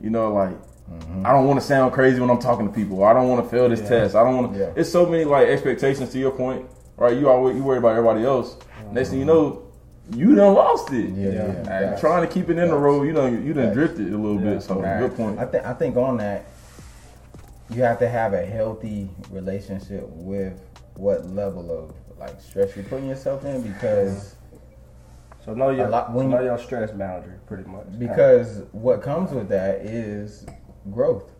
You know, like mm-hmm. I don't want to sound crazy when I'm talking to people. I don't want to fail this test. I don't want to. Yeah. It's so many like expectations to your point, right? You always you worry about everybody else. Mm-hmm. Next thing you know, you done lost it. Yeah, yeah. Facts. trying to keep it in the road, you know, you done drifted a little bit. So Right. good point. I think I think on that, you have to have a healthy relationship with what level of like stress you're putting yourself in because So know your lot- when know you- your stress boundary, pretty much. because what comes with that is growth.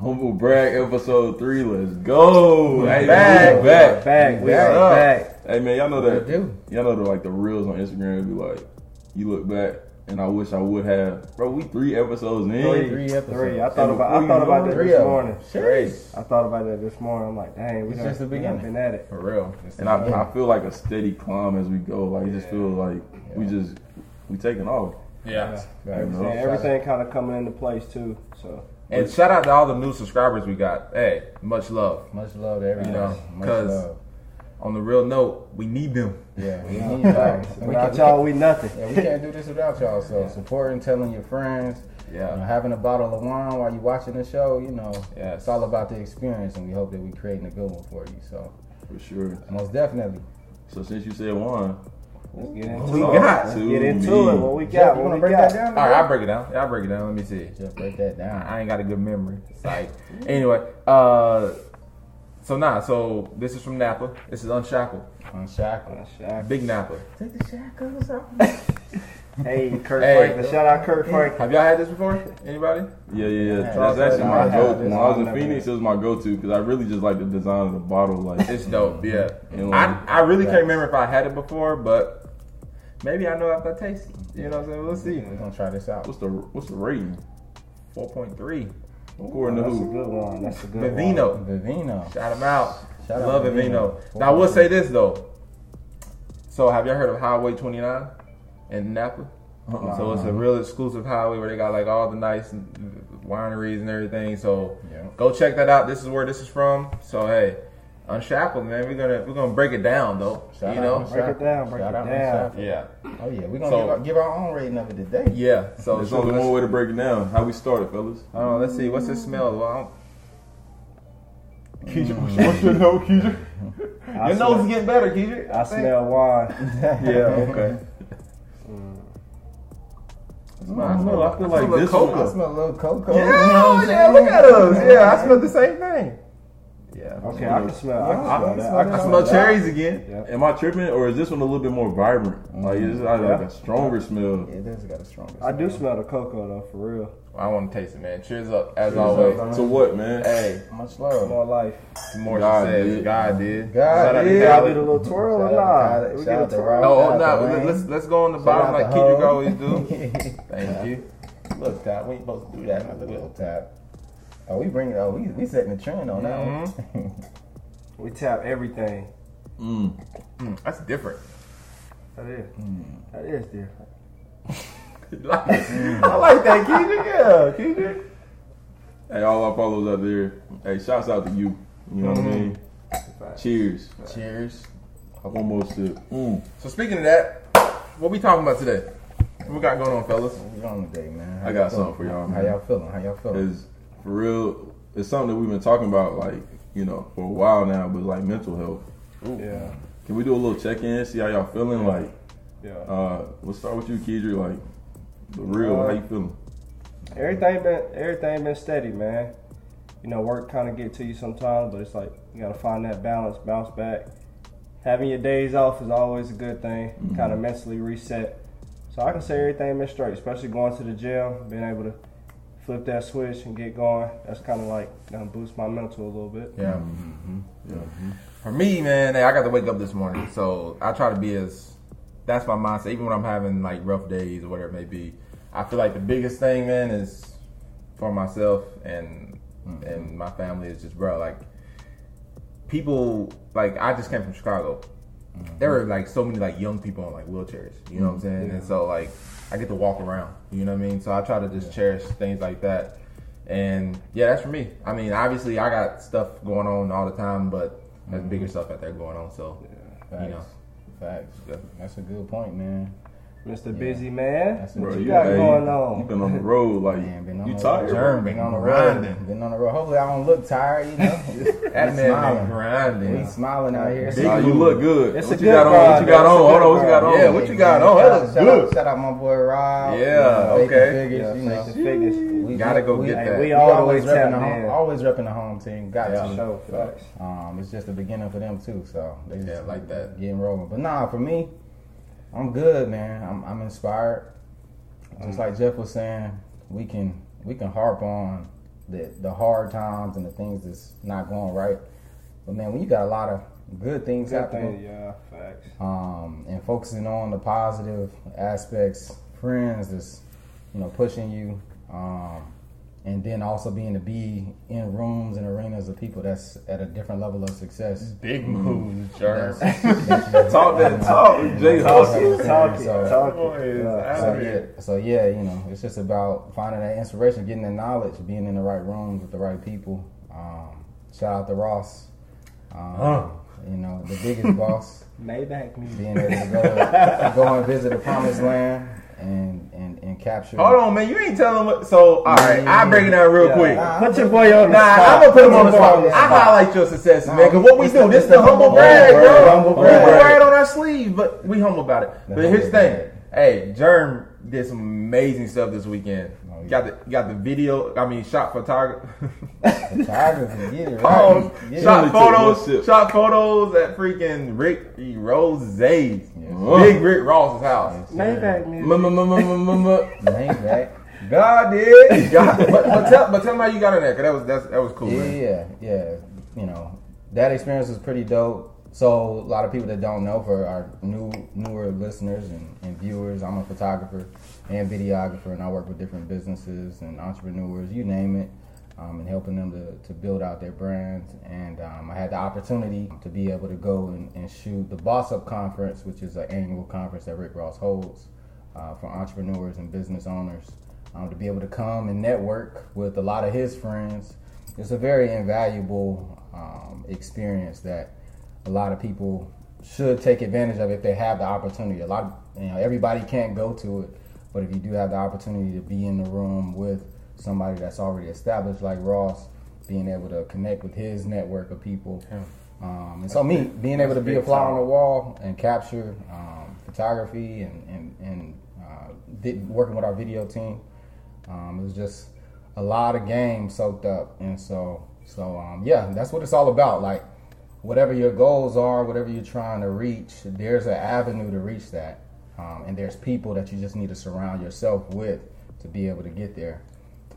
Humble brag episode three. Let's go. Hey, back. back. back, Back. Are back. Hey man, y'all know that. We do. Y'all know the like the reels on Instagram be like, you look back and I wish I would have. Bro, we three episodes in. Three, Three episodes. three. I thought And about I thought about that it, this morning. Sheesh. I thought about that this morning. I'm like, dang, we It's just the beginning. been at it. For real. It's And I. I feel like a steady climb as we go. Like, it just feel like we just, we taking off. Yeah. Right. you. And everything kind of coming into place too. So And shout out to all the new subscribers we got. Hey, much love. Much love to everybody. You know, Much 'cause- love. On the real note, we need them. Yeah, we need y'all. And we without can- y'all, we nothing. Yeah, we can't do this without y'all. So supporting, telling your friends, Yeah. you know, having a bottle of wine while you're watching the show. You know, Yes. it's all about the experience, and we hope that we're creating a good one for you. So For sure. most definitely. So since you said one, Let's get into we it. got Let's to get into me. it. What we Jeff, got? you What want to we break got? that down? All right, I'll break it down. Yeah, I'll break it down. Let me see. Just break that down. I ain't got a good memory. It's like, anyway, uh, so nah, so this is from Napa. This is Unshackled. Unshackled. Shaq. Big Napa. Take the shackles off. Hey, Kirk Hey. Franklin. Shout out Kirk Franklin. Have y'all had this before? Anybody? yeah, yeah, yeah. Yeah, That's actually my have go. this. When I was in Phoenix, had it was my go-to because I really just like the design of the bottle. Like, It's dope, yeah. And I, like- I really can't remember if I had it before, but maybe I know after I taste it. You know what I'm saying? We'll see. We're gonna try this out. what's the what's the rating? 4.3. According to That's a who? good one. That's a good one. Vivino. Vivino. Shout him out. Shout out Love Vivino. Vivino. Now I will say this though. So have y'all heard of Highway 29 in Napa? Uh-uh. So it's a real exclusive highway where they got like all the nice wineries and everything. So Yeah. go check that out. This is where this is from. So hey, unshackled man. We're gonna we're gonna break it down though. Shout you know? Break it down, break Shout it down. Yeah. Oh yeah, we're gonna So- give, our, give our own rating of it today. Yeah. So There's so only one way to break it down. How we started, fellas. I don't let's see. What's it smell? Well, I don't- Keisha, Mm. what's your nose, Keisha? I Your smell- nose is getting better, Keisha. I smell wine. Yeah, okay. I don't know. I feel like smell this cocoa. I smell a little cocoa. Yeah, you know yeah, look at us. Yeah, I smell the same thing. Yeah. Okay, I can smell. I can smell I that. smell I can I smell cherries again. Yeah. Am I tripping, or is this one a little bit more vibrant? Like, is it like Yeah. a stronger smell? It does got a stronger. I do smell. smell the cocoa though, for real. I want to taste it, man. Cheers up, as Cheers always. up. To what, man? Hey, Much love. More life. the more God she says, did. God did. God Shout out did. Y'all did a little twirl or not? We shout get a twirl. Rob. Oh, Shout oh out no, to let- Wayne. let's let's go on the bottom like to Kendrick Ho. always do. Thank you. Look, Todd, we ain't supposed to do that. Not the little little. tap. Oh, we bring it. Oh, we we setting the trend on that one. We tap everything. Mm. Mm, that's different. That is. That is different. Like- I like that, Kendrick. Yeah, Kendrick. Hey, all our followers out there. Hey, shouts out to you. You know what I mean? Cheers. Cheers. One more sip. Mm. So speaking of that, what we talking about today? What we got going on, fellas? What we on today, man? How I got feeling? something for y'all, How y'all feeling? How y'all feeling? Is for real. It's something that we've been talking about, like you know, for a while now. But like mental health. Yeah. Can we do a little check in? See how y'all feeling? Like, Yeah. uh, let's start with you, Kedrick. Like, the real. Uh, how you feeling? Everything been everything been steady, man. You know, work kind of get to you sometimes, but it's like you gotta find that balance, bounce back. Having your days off is always a good thing. Kind of mentally reset. So I can say everything been straight, especially going to the gym, being able to flip that switch and get going. That's kind of like gonna boost my mental a little bit. Yeah. Mm-hmm. Mm-hmm. Yeah. Mm-hmm. For me, man, hey, I got to wake up this morning, so I try to be as. That's my mindset. Even when I'm having like rough days or whatever it may be, I feel like the biggest thing, man, is for myself and and my family is just, bro, like people. Like I just came from Chicago. There were like so many like young people on like wheelchairs. You know what I'm saying? And so like I get to walk around. You know what I mean? So I try to just cherish things like that. And yeah, that's for me. I mean, obviously I got stuff going on all the time, but there's bigger mm-hmm. stuff out there going on. So Facts. you know, Facts. Yeah. That's a good point, man. Mr. Busy Man. That's what it. you you, got hey, going on. you on? been on the road like Man, been on you the tired. road. bro. Been on the Grinding. road. Been on the road. Hopefully, I don't look tired. You know, that man been smiling. grinding. we smiling out here. Big you look good. It's what a you good got on? What you got on? Hold on, what you got on? Yeah, what you got on? That looks shout good. Out, shout out my boy Rob. Yeah, you know, Bacon okay. Figures, Yeah, you take know. the figures. We Gotta go get that. we We all the always repping the home, always repping the home team. Got to. Show. Um, it's just the beginning for them too, so they just like that. getting rolling. But nah, for me, I'm good, man. I'm I'm inspired. Just like Jeff was saying, we can we can harp on the the hard times and the things that's not going right. But man, when you got a lot of good things Good happening, thing, yeah, facts. um, and focusing on the positive aspects, friends that's you know pushing you, um, and then also being to be in rooms and arenas of people that's at a different level of success. Big moves, Jerm. Talk that talk, Jay Hustle. Talk it, So- talk it. it's Yeah. So yeah, so yeah, you know, it's just about finding that inspiration, getting that knowledge, being in the right rooms with the right people. Um, shout out to Ross, um, Huh. you know, the biggest boss, Maybach music. being able to go go and visit the promised land and and and capture. Hold on, man. You ain't telling what. So, all right, I'll break it down real Yeah. quick. Nah, Put your boy on the Nah, spot. I'm gonna put him on the spot. I highlight your success, Nah, man. Cause what we do, this it's the the humble humble brag, brag, bro. humble We brag. wear it on our sleeve, but we humble about it. But here's the thing. Hey, Jerm did some amazing stuff this weekend. Oh, yeah. Got the got the video. I mean, shot photography. Photography, get it oh, right. Oh, Get shot Really took one photos. Shot photos at freaking Rick Ross's Yes. Big Rick Ross's house. Maybach music. Maybach. God did. God, but, but tell but tell me how you got in there, cause that was that's, that was cool. Yeah, man. yeah, yeah. You know, that experience was pretty dope. So a lot of people that don't know, for our new newer listeners and, and viewers, I'm a photographer and videographer, and I work with different businesses and entrepreneurs, you name it, um, and helping them to, to build out their brands. And um, I had the opportunity to be able to go and, and shoot the Boss Up Conference, which is an annual conference that Rick Ross holds uh, for entrepreneurs and business owners. Um, to be able to come and network with a lot of his friends, it's a very invaluable um, experience that a lot of people should take advantage of if they have the opportunity. A lot, of, you know, everybody can't go to it, but if you do have the opportunity to be in the room with somebody that's already established, like Ross, being able to connect with his network of people. Um, and so me being able to be a fly time. on the wall and capture um, photography and and, and uh, working with our video team, um, it was just a lot of game soaked up. And so so um, yeah, that's what it's all about. Like whatever your goals are, whatever you're trying to reach, there's an avenue to reach that, um, and there's people that you just need to surround yourself with to be able to get there.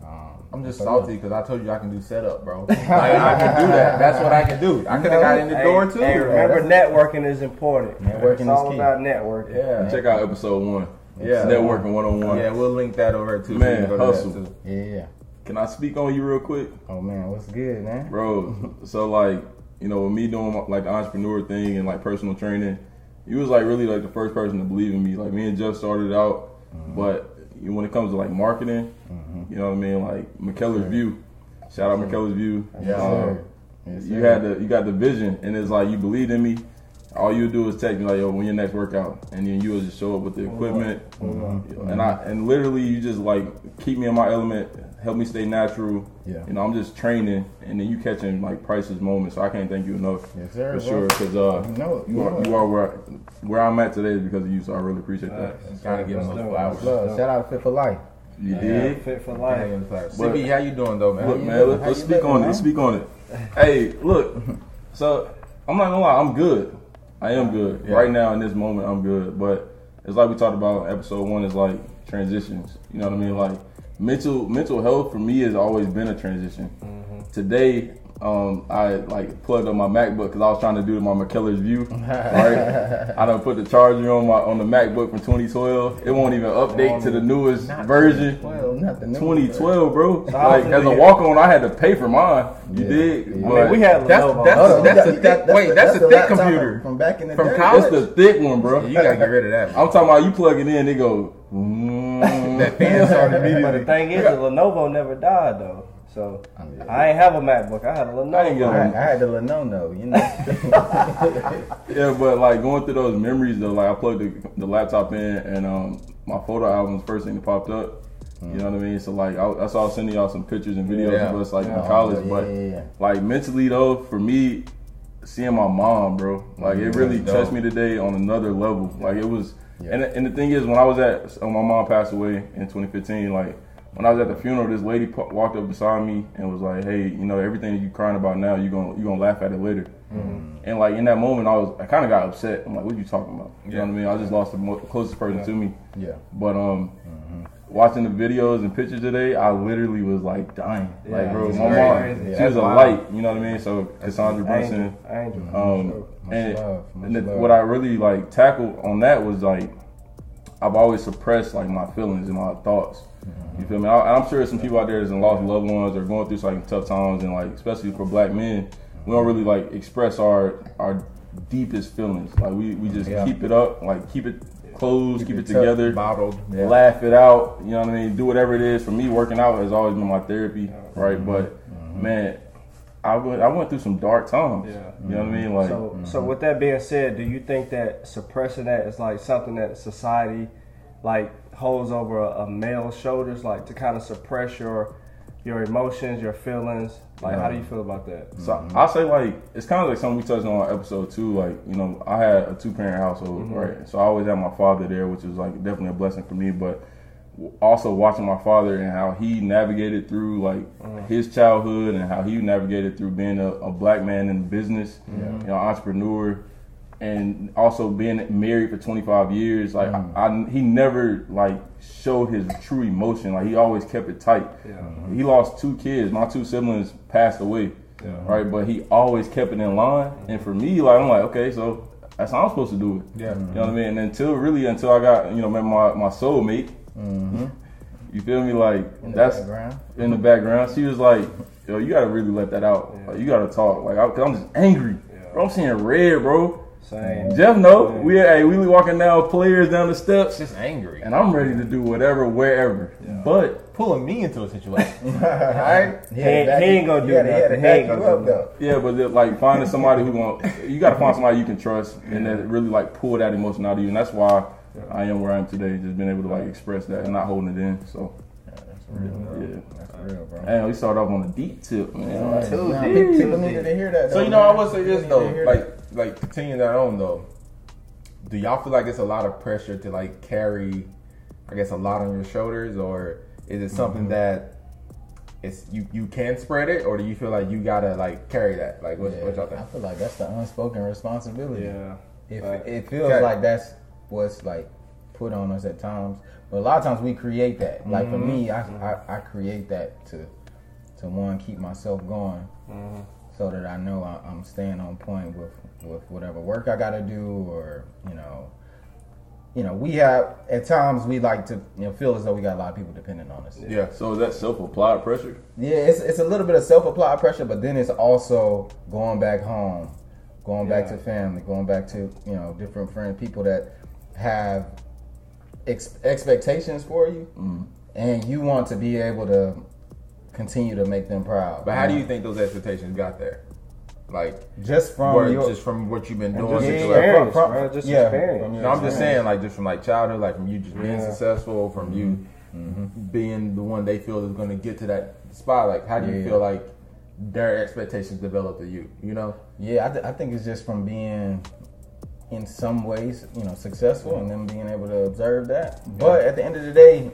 Um, I'm just so, salty because I told you I can do setup, bro. Like, I can do that. That's what I can do. I could have got in the Hey, door too. Hey, remember networking is important. Networking it's all key. about networking. Yeah. Check out episode one. Yeah. Networking one on one. Yeah, we'll link that over too. so Man, you can to hustle. Yeah, yeah. Can I speak on you real quick? Oh man, what's good, man? bro. So like, you know, with me doing like the entrepreneur thing and like personal training, you was like really like the first person to believe in me. Like me and Jeff started out, but you, when it comes to like marketing, you know what I mean? Like McKellar's View, shout out McKellar's View. Yeah. Um. Yes, you had the you got the vision, and it's like you believed in me. All you do is text me like, "Yo, when your next workout?" And then you would just show up with the equipment, and I and literally you just like keep me in my element, help me stay natural. Yeah. You know, I'm just training, and then you catching like priceless moments. So I can't thank you enough Yes, sir, for sure. Because uh, You know it. you You are you are where where I'm at today is because of you. So I really appreciate that. Gotta give him those flowers. Shout out to Fit for Life. You Yeah, did. fit for life. give him the flowers. But- CB, how you doing though, man? Look, man, doing? let's, let's speak looking, on it. man? Let's speak on it. Hey, look. So I'm not gonna lie, I'm good. I am good Yeah. right now in this moment. I'm good, but it's like we talked about episode one. Is like transitions. You know what I mean? Like mental mental health for me has always been a transition. Today, um, I like plugged up my MacBook because I was trying to do my McKellar's View. Right, I done put the charger on my on the MacBook from 2012. It won't even update to the newest version. Well, not the 2012, bro. how like as a walk on, I had to pay for mine. You Yeah. dig? Yeah. I mean, we had That's that's you a that, wait, that's, a thick computer. from back in the From day. college? it's the thick one, bro. You gotta get rid of that. I'm talking about you plug it in, they go. Mm, that fan started But the thing is, the Lenovo never died though. So I mean, I ain't have a MacBook. I had a ain't I, get Lenovo. I had the Lenovo, you know. Yeah, but like going through those memories though, like I plugged the, the laptop in and um my photo album was the first thing that popped up. You know what I mean? So like I, that's why I was sending y'all some pictures and videos Yeah. of us like Yeah. in college. Yeah, but yeah, yeah. like mentally though, for me, seeing my mom, bro, like it really touched me today on another level. Like it was, Yeah. and and the thing is, when I was at when my mom passed away in 2015, like when I was at the funeral, this lady walked up beside me and was like, "Hey, you know everything you crying about now, you gonna you gonna laugh at it later." And like in that moment, I was I kind of got upset. I'm like, "What are you talking about?" You know what I mean? I just lost the mo- closest person to me. yeah. But um, watching the videos and pictures today, I literally was like dying. like, Yeah, bro, it's my mom, Yeah, she was a wild. light. You know what I mean? So Cassandra Brunson. Angel, Angel. Um, Much and love, and the- what I really like tackled on that was like I've always suppressed like my feelings and my thoughts. You feel me? I, I'm sure some people out there that's lost loved ones or going through like tough times, and like especially for black men, we don't really like express our our deepest feelings. Like we, we just Yeah. keep it up, like keep it closed, keep, Keep it, it together, Bottled. Yeah. laugh it out. You know what I mean? Do whatever it is. For me, working out has always been my therapy, right? But mm-hmm. man, I went I went through some dark times. Yeah. You know what I mean? Like So, so mm-hmm. with that being said, do you think that suppressing that is like something that society like holds over a, a male's shoulders, like to kind of suppress your your emotions, your feelings? Like, how do you feel about that? So I say like it's kind of like something we touched on episode two. Like you know, I had a two parent household, mm-hmm. right? So I always had my father there, which was like definitely a blessing for me. But also watching my father and how he navigated through like mm. his childhood and how he navigated through being a, a black man in business, you know, entrepreneur, and also being married for 25 years. Like mm. I, I, he never like showed his true emotion. Like he always kept it tight. Yeah. Mm-hmm. He lost two kids. My two siblings passed away. Right, but he always kept it in line. And for me, like I'm like, okay, so that's how I'm supposed to do it. Yeah. You know what I mean? And until really until I got, you know, met my, my soulmate, mm-hmm. you feel me? Like In the that's background. in the background. She was like, yo, you gotta really let that out. Like, you gotta talk. Like, I, cause I'm just angry. Bro, I'm seeing red, bro. Same. Jeff know. We hey, we walking down players down the steps. Just angry. And I'm ready to do whatever, wherever. But pulling me into a situation. Alright? He, He ain't- had to back he ain't gonna do he had to- he nothing. He ain't gonna up, do though. Yeah, but like finding somebody who going you got to find somebody you can trust and that really like pull that emotion out of you, and that's why I am where I am today. Just being able to like express that and not holding it in. So That's real, bro. yeah, That's real, bro. and we started off on a deep tip, man. Like, Too deep, people, too people needed to hear that. So you know, I man. would say this though, needed to hear like like continuing that on though. Do y'all feel like it's a lot of pressure to like carry, I guess, a lot on your shoulders, or is it something Mm-hmm. that it's you you can spread it, or do you feel like you gotta like carry that? Like what, Yeah, what y'all think? I feel like that's the unspoken responsibility. Yeah. If Right. it feels Okay. like that's what's like put on us at times, but a lot of times we create that. Like for mm-hmm. me, I, mm-hmm. I I create that to to one keep myself going, mm-hmm. So that I know I, I'm staying on point with with whatever work I got to do, or you know. You know, we have at times we like to you know feel as though we got a lot of people depending on us. Yeah. So is that self applied pressure? Yeah, it's it's a little bit of self applied pressure, but then it's also going back home, going back to family, going back to you know different friends, people that have ex- expectations for you, Mm-hmm. and you want to be able to continue to make them proud. But how do you think those expectations got there? Like, just from word, your just from what you've been doing. just since you yeah, experience, from- bro, just yeah, experience. No, I'm just saying, like, just from like childhood, like from you just being Yeah. successful, from you Mm-hmm. being the one they feel is going to get to that spot. Like, how do you Yeah. feel like their expectations developed to you? You know? Yeah, I, th- I think it's just from being, in some ways, you know, successful and then being able to observe that. But at the end of the day,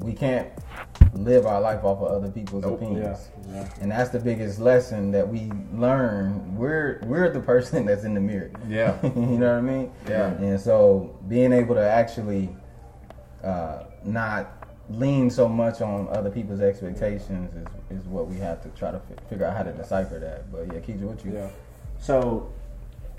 we can't live our life off of other people's Nope. Opinions. yeah. And that's the biggest lesson that we learn. We're we're the person that's in the mirror. Yeah. you know what I mean? Yeah. And so being able to actually uh, not lean so much on other people's expectations is, is what we have to try to fi- figure out how to decipher that. But yeah, Keisha, what you? Yeah. So,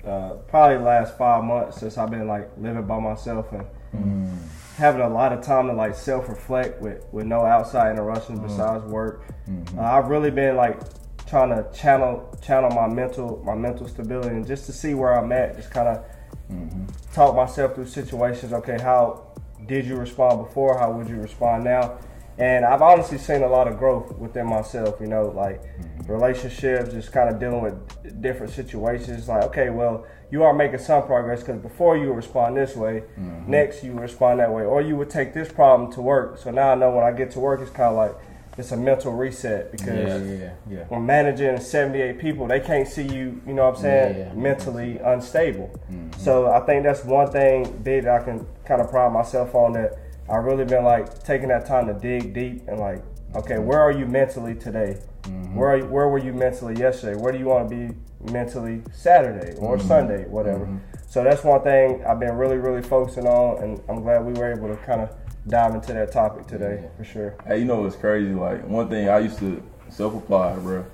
uh, probably last five months since I've been like living by myself and Mm. Having a lot of time to like self reflect with with no outside interruptions mm. besides work. Mm-hmm. Uh, I've really been like trying to channel channel my mental my mental stability and just to see where I'm at. Just kind of mm-hmm. talk myself through situations. Okay, how did you respond before? How would you respond now? And I've honestly seen a lot of growth within myself. You know, like mm-hmm. Relationships, just kind of dealing with different situations. Like, okay, well, you are making some progress because before you would respond this way, mm-hmm. next you respond that way, or you would take this problem to work. So now I know when I get to work, it's kind of like it's a mental reset because Yeah, yeah, yeah. when managing 78 people, they can't see you, you know what I'm saying, Yeah, yeah. mentally unstable. Mm-hmm. So I think that's one thing big that I can kind of pride myself on that I really been like taking that time to dig deep and like, okay, where are you mentally today? Mm-hmm. Where are you, where were you mentally yesterday? Where do you want to be mentally Saturday or mm-hmm. Sunday, whatever? Mm-hmm. So that's one thing I've been really, really focusing on, and I'm glad we were able to kind of dive into that topic today for sure. Hey, you know what's crazy? Like one thing I used to self apply, bro.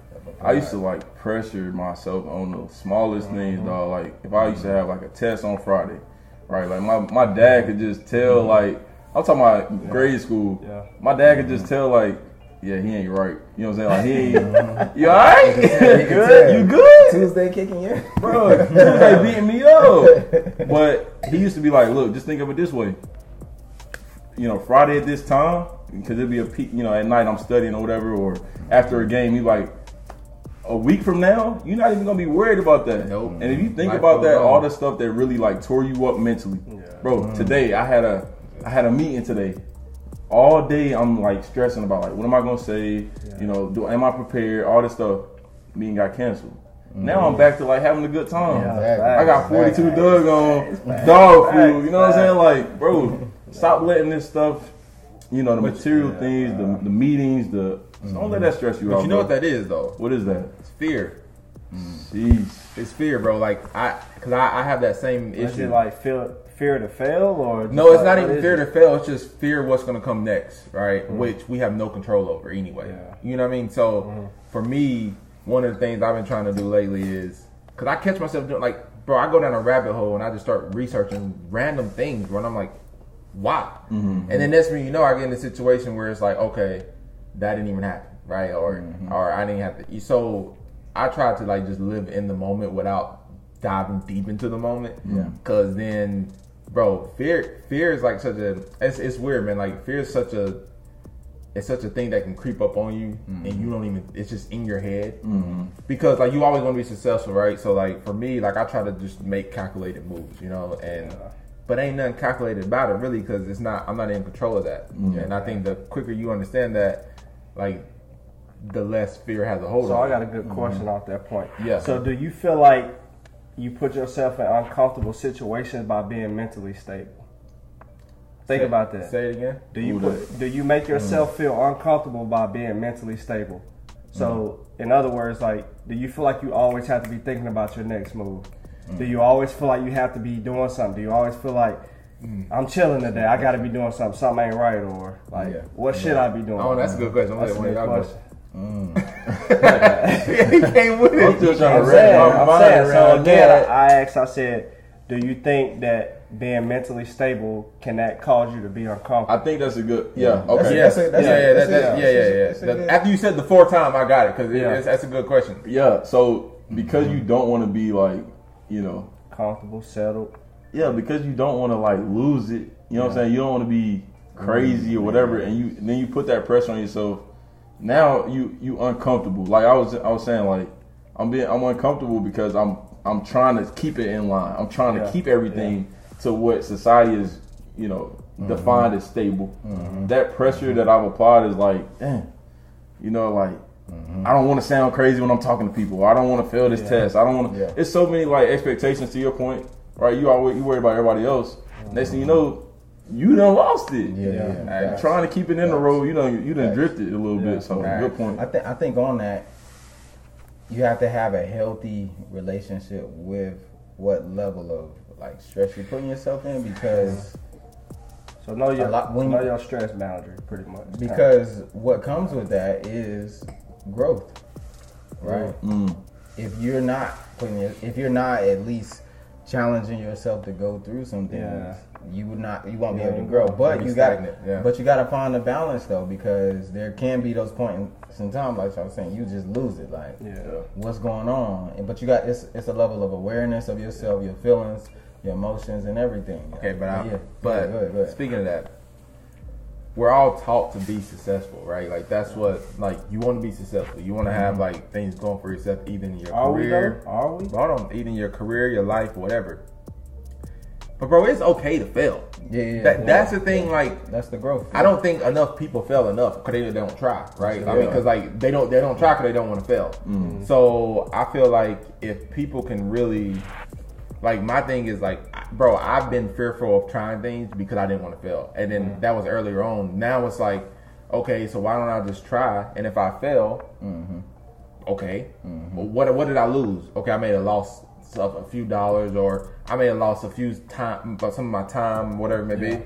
I used to like pressure myself on the smallest things, dog. Like if I used to have like a test on Friday, right? Like my, my dad could just tell, like I'm talking about grade school. Yeah. My dad could just tell, like, yeah, he ain't right. You know what I'm saying? Like he ain't. Uh-huh. you alright? You good? You good? Tuesday kicking you. bro, Tuesday beating me up. But he used to be like, look, just think of it this way. You know, Friday at this time, because it'd be a peak, you know, at night I'm studying or whatever, or after a game, he like, a week from now, you're not even gonna be worried about that. Nope. And if you think Life about that, on. all the stuff that really like tore you up mentally, bro. Mm. Today I had a, I had a meeting today. All day I'm like stressing about like, what am I gonna say? You know, do am I prepared? All this stuff. Meeting got canceled. Now I'm back to like having a good time. Yeah, I got facts. 42 Dugg on dog food. You know what I'm saying? Like, bro, stop letting this stuff. You know the material things, the, the meetings, the don't let that stress you But out. you know what that is though? What is that? It's fear. Mm. Jeez. It's fear, bro. Like I, cause I, I have that same Is issue. it like fear, fear to fail or no, it's like, not even fear it? to fail. It's just fear what's gonna come next, right? Mm-hmm. Which we have no control over anyway. Yeah. You know what I mean? So mm-hmm. for me, one of the things I've been trying to do lately is because I catch myself doing like, bro, I go down a rabbit hole and I just start researching random things, bro. And I'm like, why? Mm-hmm. And then next thing you know, I get in a situation where it's like, okay, that didn't even happen, right? Or or I didn't have to. So I try to like just live in the moment without diving deep into the moment. Yeah. Cause then, bro, fear fear is like such a it's it's weird, man. Like fear is such a it's such a thing that can creep up on you and mm-hmm. you don't even it's just in your head. Mm-hmm. Because like you always want to be successful right? So like for me like i try to just make calculated moves you know and but ain't nothing calculated about it really because it's not i'm not in control of that. Mm-hmm. And i think the quicker you understand that like the less fear has a hold So I got a good question off that point. Yeah. So do you feel like you put yourself in uncomfortable situations by being mentally stable? Think Say- about that. say it again Do you put, do you make mm. yourself feel uncomfortable by being mentally stable? So, mm. in other words, like, do you feel like you always have to be thinking about your next move? Do mm. you always feel like you have to be doing something? Do you always feel like I'm chilling today? I got to be doing something. Something ain't right, or like, Yeah. what should I be doing? oh that's a good question That's a good y'all Mm. go. question. he came with I'm it still trying I'm to wrap my I'm mind saying. So again, that. I asked. I said, do you think that being mentally stable can that cause you to be uncomfortable? I think that's a good. Yeah. That's Okay. a- Yes, that's yeah, yeah, that's that- a- yeah, yeah, yeah. that's a The- good- After you said the fourth time, I got it because Yeah. that's a good question. Yeah. So because you mm-hmm. don't want to be like, you know, Comfortable, settled. yeah, because you don't want to like lose it. You know what I'm saying? You don't want to be crazy or mm-hmm. whatever, and you and then you put that pressure on yourself. Now you you uncomfortable. Like I was I was saying, like I'm being I'm uncomfortable because I'm I'm trying to keep it in line. I'm trying to keep everything to what society is, you know, mm-hmm. defined as stable. Mm-hmm. That pressure that I've applied is like, damn, you know, like mm-hmm. I don't want to sound crazy when I'm talking to people. I don't want to fail this test. I don't want to. Yeah. It's so many like expectations to your point, right? You always you worry about everybody else. Next thing you know, you done lost it. Yeah, yeah. Like, trying to keep it in the road, you know, you done Facts. drifted a little bit. So Facts. good point. I think I think on that, you have to have a healthy relationship with what level of like stress you're putting yourself in because So know your A lot- when know you- your stress boundary, pretty much. because what comes with that is growth, right? Mm. If you're not putting your, if you're not at least challenging yourself to go through some things, Yeah. You would not you won't be able to grow. But you got stagnant, yeah. but you got to find a balance though because there can be those points in time like I was saying you just lose it like yeah. what's going on. And- But you got it's it's a level of awareness of yourself, your feelings, your emotions and everything. Okay, but I, yeah. but Yeah, go ahead, go ahead. speaking of that, we're all taught to be successful, right? Like that's what like you want to be successful. You want to have mm-hmm. like things going for yourself, even in your Are we career. though? Are we? Hold on, even your career, your life, whatever. But bro, it's okay to fail. yeah, yeah, That yeah. that's the thing. Like that's the growth. I don't think enough people fail enough because they don't try, right? I mean, because like they don't they don't try because they don't want to fail. Mm. So I feel like if people can really, like my thing is like, bro, I've been fearful of trying things because I didn't want to fail, and then mm. that was earlier on. Now it's like, okay, so why don't I just try? And if I fail, mm-hmm. okay, well, what what did I lose? Okay, I made a loss of a few dollars, or I may have lost a few time, but some of my time, whatever it may be.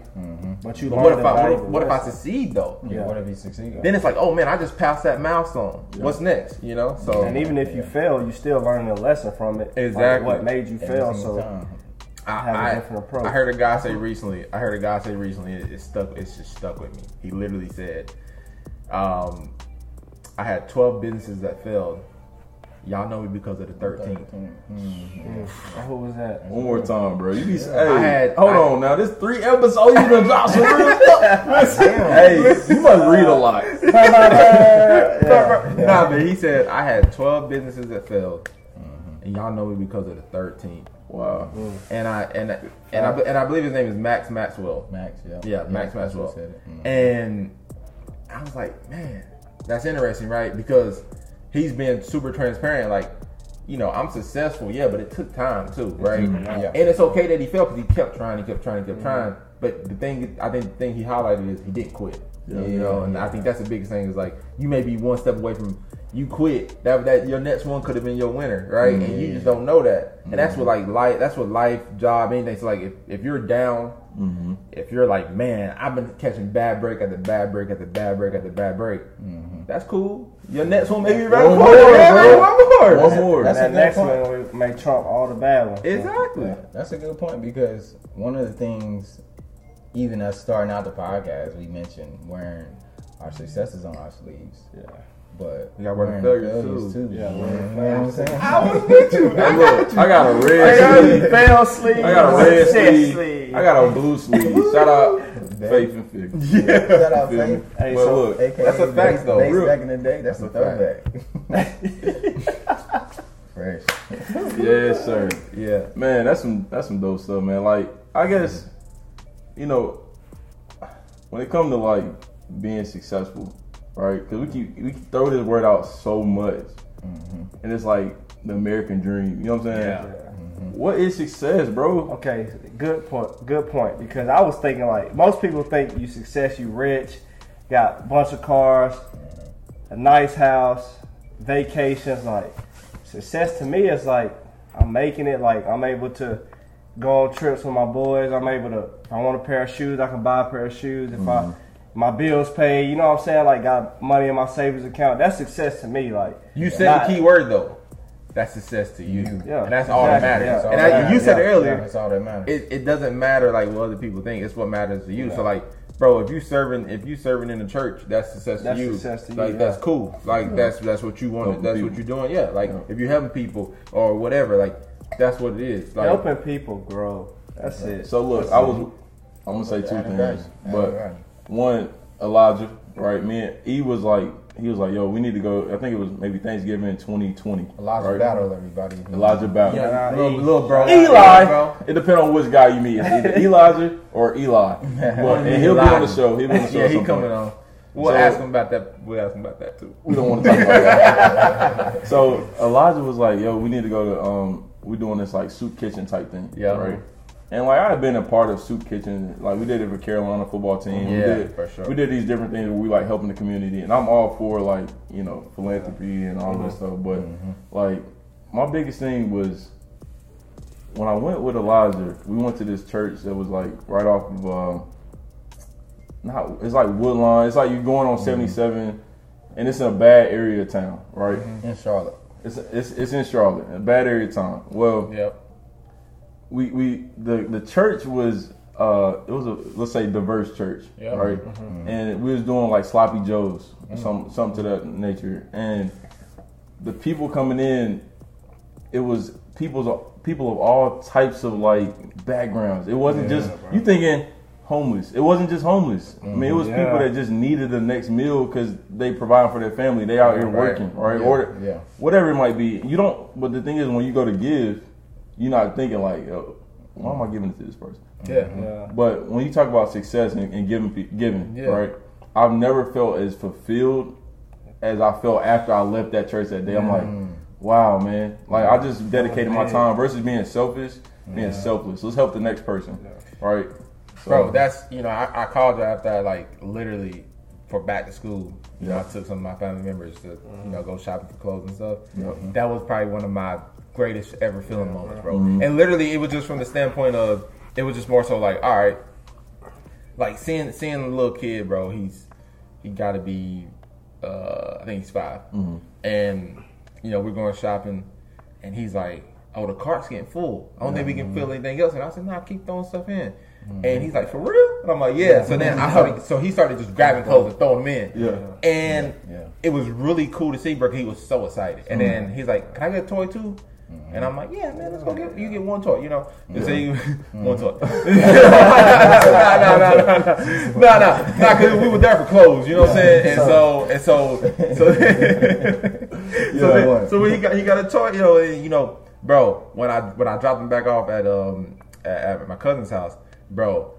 But you But what if I what if, what if I succeed though? Yeah, Yeah. what if he succeed? Then it's like, oh man, I just passed that milestone. What's next? You know? So And even if you fail, you still learning a lesson from it. like Exactly. what made you fail. single So time. have a I, different approach. I heard a guy say recently. I heard a guy say recently. It, it stuck. It's just stuck with me. He literally said, um, "I had 12 businesses that failed. Y'all know me because of the 13th." Mm. who was that? One more time, bro. You be hey, I had- hold I- on now. This three episodes you done dropped some real stuff. hey, you must read a lot. Nah, but he said I had 12 businesses that failed, Mm-hmm. and y'all know me because of the 13th. Wow. And I and and I and I believe his name is Max Maxwell. Max, yeah. Yeah, Max that's Maxwell. said it. Mm. And I was like, man, that's interesting, right? Because he's been super transparent. Like, you know, I'm successful, yeah, but it took time too, right? Yeah. And it's okay that he failed because he kept trying, he kept trying, he kept trying. But the thing, I think, the thing he highlighted is he didn't quit. Yeah. you know, and I think that's the biggest thing is like you may be one step away from you quit. That that your next one could have been your winner, right? And you just don't know that. And that's what like life. That's what life, job, anything. So like if, if you're down, if you're like, man, I've been catching bad break after bad break after bad break after bad break. That's cool. Your next one maybe right One before more, yeah, bro. one more. One more. That's And that next point. one may trump all the bad ones. Exactly. Yeah, that's a good point because one of the things, even us starting out the podcast, we mentioned wearing our successes on our sleeves. Yeah. But You gotta wear the wearing failures, too. Yeah, you know what I'm saying? I was with you. Hey, look, I got a Hey, red sleeve. fail sleeve. I got a red success sleeve. I got a blue sleeve. Shout out Faith and Fig. Shout out Feel me? Faith. Hey, But so- look, AKA That's a fact, Bass- though. Bass Real- back in the day, that's, That's a a throwback. Fresh. yes, sir. Yeah. Man, that's some that's some dope stuff, man. Like, I guess, you know, when it comes to like being successful, right? Because we keep we keep throw this word out so much, mm-hmm. and it's like the American dream. You know what I'm saying? Yeah. What is success, bro? Okay, good point. Good point. Because I was thinking like most people think you success, you rich, got a bunch of cars, a nice house, vacations. Like success to me is like I'm making it. Like I'm able to go on trips with my boys. I'm able to. If I want a pair of shoes, I can buy a pair of shoes. If I mm. my bills paid, you know what I'm saying? Like got money in my savings account. That's success to me. Like You said not- the key word though. That's success to you. Yeah, And that's all that matters. yeah. And I, that you said it earlier. That's all that matters. it, it doesn't matter like what other people think. It's what matters to you. So like, bro, if you serving if you serving in the church, that's success That's to you. success to like yeah. that's cool. Like that's that's what you want. Helping That's what you're doing. Yeah. Like if you're helping people or whatever, like that's what it is. Like helping people grow. That's it. So look, I was I'm gonna say two things, but one Elijah, right? Me and he was like he was like, yo, we need to go. I think it was maybe Thanksgiving in 2020. Elijah right? Battle, everybody. Elijah Battle. Yeah. yeah, Nah, little, little bro, Eli. bro. It depends on which guy you meet. It's either Elijah or Eli. But, and he'll be on the show. He'll be on the show. Yeah, at he coming on. We'll So- ask him about that. We'll ask him about that too. We don't want to talk about that. so Elijah was like, "Yo, we need to go to um, we doing this like soup kitchen type thing, Yeah. right?" And like I've been a part of soup kitchen, like we did it for Carolina football team. we Yeah, did, for sure. We did these different things where we like helping the community, and I'm all for like you know philanthropy and all that mm-hmm. stuff. But mm-hmm. like my biggest thing was when I went with Elijah, we went to this church that was like right off of um, not it's like Woodlawn. It's like you're going on mm-hmm. 77, and it's in a bad area of town, right? in Charlotte. It's, it's it's in Charlotte, a bad area of town. Well, Yep. We we the the church was uh it was a let's say diverse church, Yeah. right? Mm-hmm. Mm-hmm. And we was doing like sloppy joes, mm-hmm. some something to that nature, and the people coming in, it was people's people of all types of like backgrounds. It wasn't just you thinking homeless. It wasn't just homeless. I mean, it was Yeah. people that just needed the next meal because they provide for their family. They out here Right. working, right? Yeah, Or yeah. whatever it might be. You don't. But the thing is, when you go to give, you're not thinking like, oh, why am I giving it to this person? Yeah. Mm-hmm. Yeah. But when you talk about success and, and giving, giving, Yeah. right? I've never felt as fulfilled as I felt after I left that church that day. I'm like, mm. wow, man! Like I just dedicated my time versus being selfish, being selfless. Let's help the next person, right? So, Bro, that's you know, I, I called you after I like literally for back to school. You know, Yeah. I took some of my family members to you know mm-hmm. go shopping for clothes and stuff. Yeah. That was probably one of my greatest ever feeling moments, bro. Mm-hmm. And literally, it was just from the standpoint of it was just more so like, all right, like seeing seeing a little kid, bro. He's he got to be, uh, I think he's 5 Mm-hmm. and you know we're going shopping, and he's like, "Oh, the cart's getting full. I don't think we can fill anything else." And I said, "Nah, keep throwing stuff in." And he's like, "For real?" And I'm like, "Yeah." So then I started, so he started just grabbing clothes and throwing them in. Yeah. And Yeah. it was really cool to see, bro. He was so excited. And then he's like, "Can I get a toy too?" And I'm like, yeah, man, let's go get you get one toy, you know. And say you one toy. no, no, no, no, no, no, no, because we were there for clothes, you know what I'm saying. And so and so so so, so when he got he got a toy, you know, And you know, bro. When I when I dropped him back off at um at, my cousin's house, bro.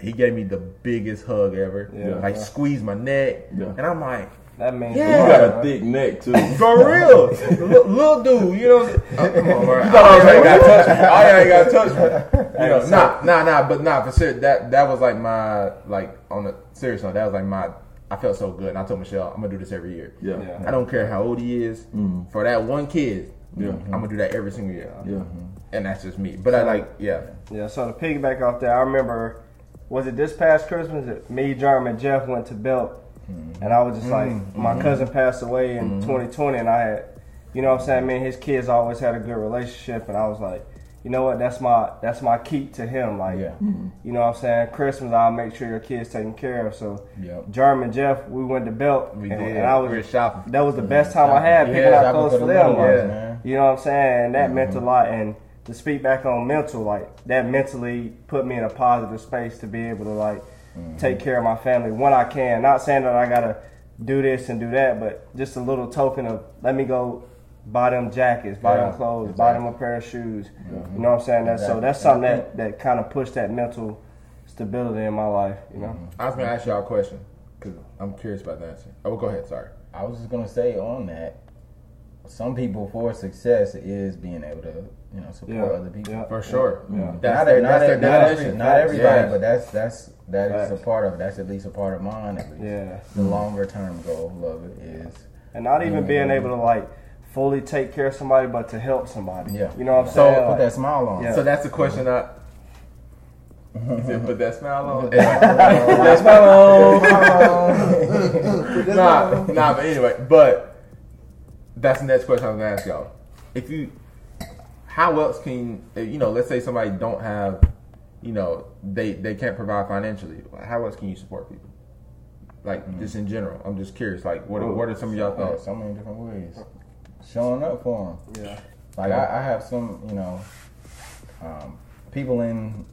He gave me the biggest hug ever. Yeah. Like squeezed my neck, Yeah, and I'm like, that man, Yeah. you got a thick neck too. For real, L- little dude, you know. What I'm saying? oh, come on, bro. Oh, yeah, you gotta touch me. Oh, yeah, you gotta touch me. You know, nah, nah, nah, but nah, for sure. That that was like my like on the serious note. That was like my. I felt so good, and I told Michelle, I'm gonna do this every year. Yeah, Yeah. I don't care how old he is. Mm-hmm. For that one kid, Yeah. I'm gonna do that every single year. yeah. And that's just me. But I like, yeah, Yeah, so to piggyback off that, I remember, was it this past Christmas that me, Jerm, and Jeff went to Belk, Mm-hmm. and I was just like, mm-hmm. my cousin passed away in mm-hmm. 2020, and I had, you know what I'm saying, me and his kids always had a good relationship, and I was like, you know what, that's my that's my key to him, like, Yeah. you know what I'm saying, Christmas, I'll make sure your kids taken care of. So, Yep. Jerm and Jeff, we went to Belk, we and, did. and I we were was shopping. that was the best time I had picking Yeah, out clothes for for them. little like. You know what I'm saying? That meant a lot. And to speak back on mental, like that mentally put me in a positive space to be able to like take mm-hmm. care of my family when I can. Not saying that I gotta do this and do that, but just a little token of let me go buy them jackets, buy Yeah, them clothes, buy them a pair of shoes. Mm-hmm. You know what I'm saying? That's so that's something that that kind of pushed that mental stability in my life. You know. Mm-hmm. I was gonna ask y'all a question because I'm curious about the answer. Oh, go ahead. Sorry. I was just gonna say on that, some people for success is being able to, you know, support Yeah. other people. Yeah. For sure. Yeah. That's not, their, not, that's not, every- not everybody, Yes. but that's that's that is a part of it. That's at least a part of mine. At least. Yeah. The mm-hmm. longer term goal of it is And not even being able to like fully take care of somebody, but to help somebody. Yeah. You know what I'm So, saying? put Like- that smile on. Yeah. So that's the question I. You said put that smile on. put that smile on. nah, nah, but anyway, but that's the next question I was gonna ask y'all. If you, how else can you know? Let's say somebody don't have, you know, they they can't provide financially. How else can you support people? Like just in general, I'm just curious. Like, what are, what are some of y'all Yeah, thoughts? so many different ways. Showing up for them. Yeah. Like I, I have some, you know, um, people in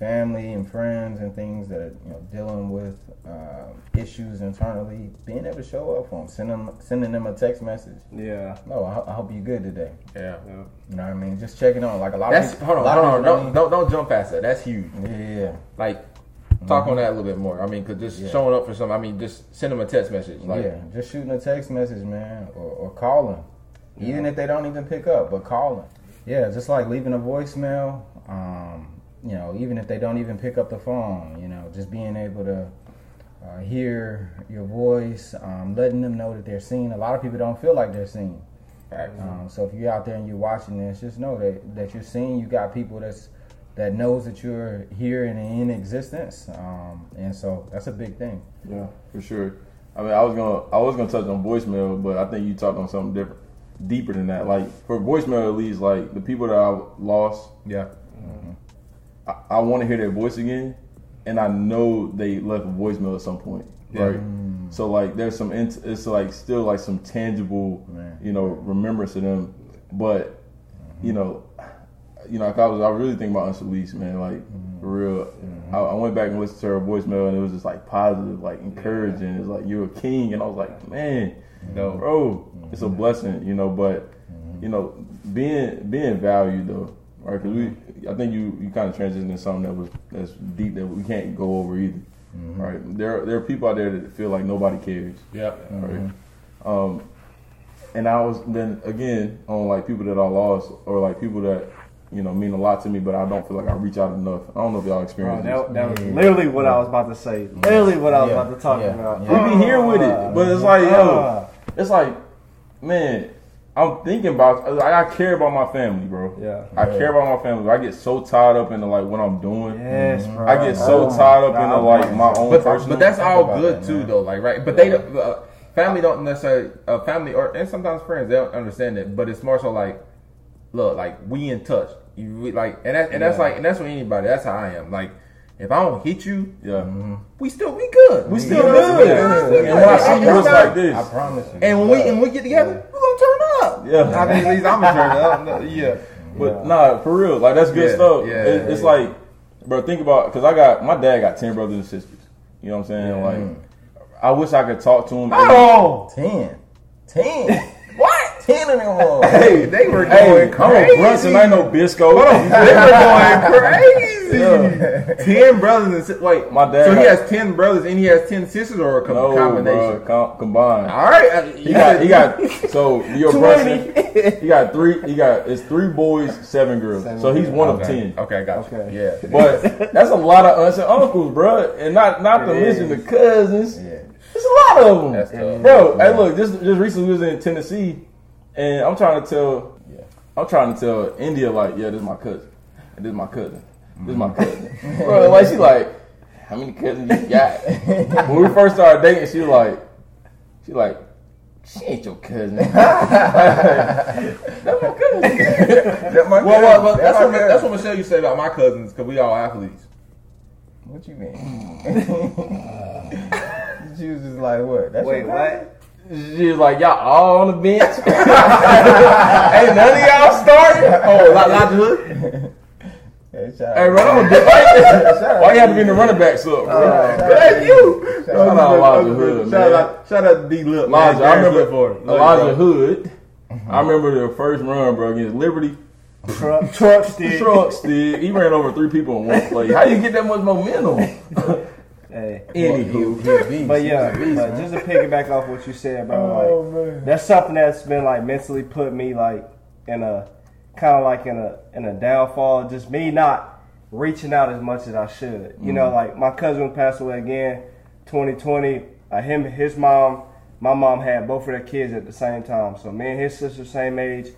family and friends and things that are, you know, dealing with uh, issues internally. Being able to show up for them, sending them, sending them a text message. Yeah. No, I, I hope you're good today. Yeah, Yeah. You know what I mean? Just checking on. Like a lot that's of people. hold on, hold on. Don't, don't don't jump past that. That's huge. Yeah, yeah. Like, talk on that a little bit more. I mean, cause just Yeah. showing up for something. I mean, just send them a text message. Like, yeah, just shooting a text message, man, or, or calling, even if they don't even pick up, but calling. Yeah, just like leaving a voicemail. Um, you know, even if they don't even pick up the phone, you know, just being able to uh, hear your voice, um, letting them know that they're seen. A lot of people don't feel like they're seen. Um, so if you're out there and you're watching this, just know that, that you're seen. You got people that's that knows that you're here and in existence, um, and so that's a big thing. Yeah, for sure. I mean, I was gonna I was gonna touch on voicemail, but I think you talked on something different, deeper than that. Like for voicemail, at least, like the people that I lost, yeah. I, I want to hear their voice again, and I know they left a voicemail at some point, Yeah. right? Mm. So like, there's some it's like still like some tangible, Man. you know, remembrance of them, but mm-hmm. you know, you know, I was I really think about Aunt Shalise, man. Like mm-hmm. for real, mm-hmm. I, I went back and listened to her voicemail, and it was just like positive, like encouraging. It's like you're a king, and I was like, man, No. bro, it's a blessing, you know. But you know, being being valued though, right? Because we, I think you you kind of transitioned into something that was that's deep that we can't go over either, right? There there are people out there that feel like nobody cares, Yep. right? Um, and I was then again on like people that I lost or like people that you know mean a lot to me, but I don't feel like I reach out enough. I don't know if y'all Bro, experience that, that was Yeah. literally what I was about to say. Literally what I was Yeah. about to talk Yeah. about. Yeah. We be here with it, but it's like yo, Uh, it's like man, I'm thinking about like I care about my family, bro. yeah. I care about my family. I get so tied up into like what I'm doing. Yes, bro. I get so Oh, tied up God. into like my own But, personal. but that's all good that, too, man. though. Like, right? But they, don't- uh, family don't necessarily, uh, family or and sometimes friends, they don't understand it. But it's more so like, look, like we in touch. You we, like, and that, and that's like, and that's with anybody. That's how I am. Like, if I don't hit you, yeah, mm-hmm. we still we good. We still good. Yeah. And when I see you, it's like this. I promise you. And when we and we get together, we're gonna turn up. Yeah, I mean at least I'm gonna turn up. Yeah, but nah, for real, like that's good stuff. Yeah, it, it's like, bro, think about because I got my dad got ten brothers and sisters. You know what I'm saying? Like, I wish I could talk to him. Oh, 10. 10. Hey, they were going hey, crazy. I'm Brunson, I know Bisco. They were going crazy. Yeah. Ten brothers and wait, my dad. So he has ten brothers and he has ten sisters, or a com- no, combination? Com- combined. All right, uh, you got, you got. So your brother, you got three. He got it's three boys, seven girls. Seven so he's one okay. of ten. Okay, I got you. Okay. Yeah, but that's a lot of aunts and uncles, bro, and not not it to is. mention the cousins. Yeah. It's a lot of them, bro. Yeah. Hey, look, just just recently we was in Tennessee, and I'm trying to tell, Yeah. I'm trying to tell India like, yeah, this is my cousin, and this is my cousin, this is my mm-hmm. cousin, bro. Like she like, how many cousins you got? when we first started dating, she was like, she like. She ain't your cousin. That's my cousin. That my Well, well, well that that's my what that's what Michelle you to say about my cousins because we all athletes. What you mean? she was just like, what? That's Wait, your cousin? what? She was like, y'all all on the bench. Ain't none of y'all started. Oh, like Elijah Hood. Hey, shout Hey, out. bro, I'm a big. Shout Why out you have to to be in the running backs up, bro? Uh, shout out Hey, to you. Shout out to Elijah Hood, Shout out, shout out to D Lip. Elijah, man. I Terrence remember Lip for it. Elijah Hood. I remember the first run, bro, against Liberty. Truck, truck stick. Truck stick. He ran over three people in one play. How you get that much momentum? Hey. Anywho, He a. But yeah, beast, but just to piggyback off what you said, bro, Oh, like man. that's something that's been like mentally put me like in a kind of like in a in a downfall. Just me not reaching out as much as I should. You know, like my cousin passed away again, 2020. Uh, him, and his mom, my mom had both of their kids at the same time. So me and his sister same age.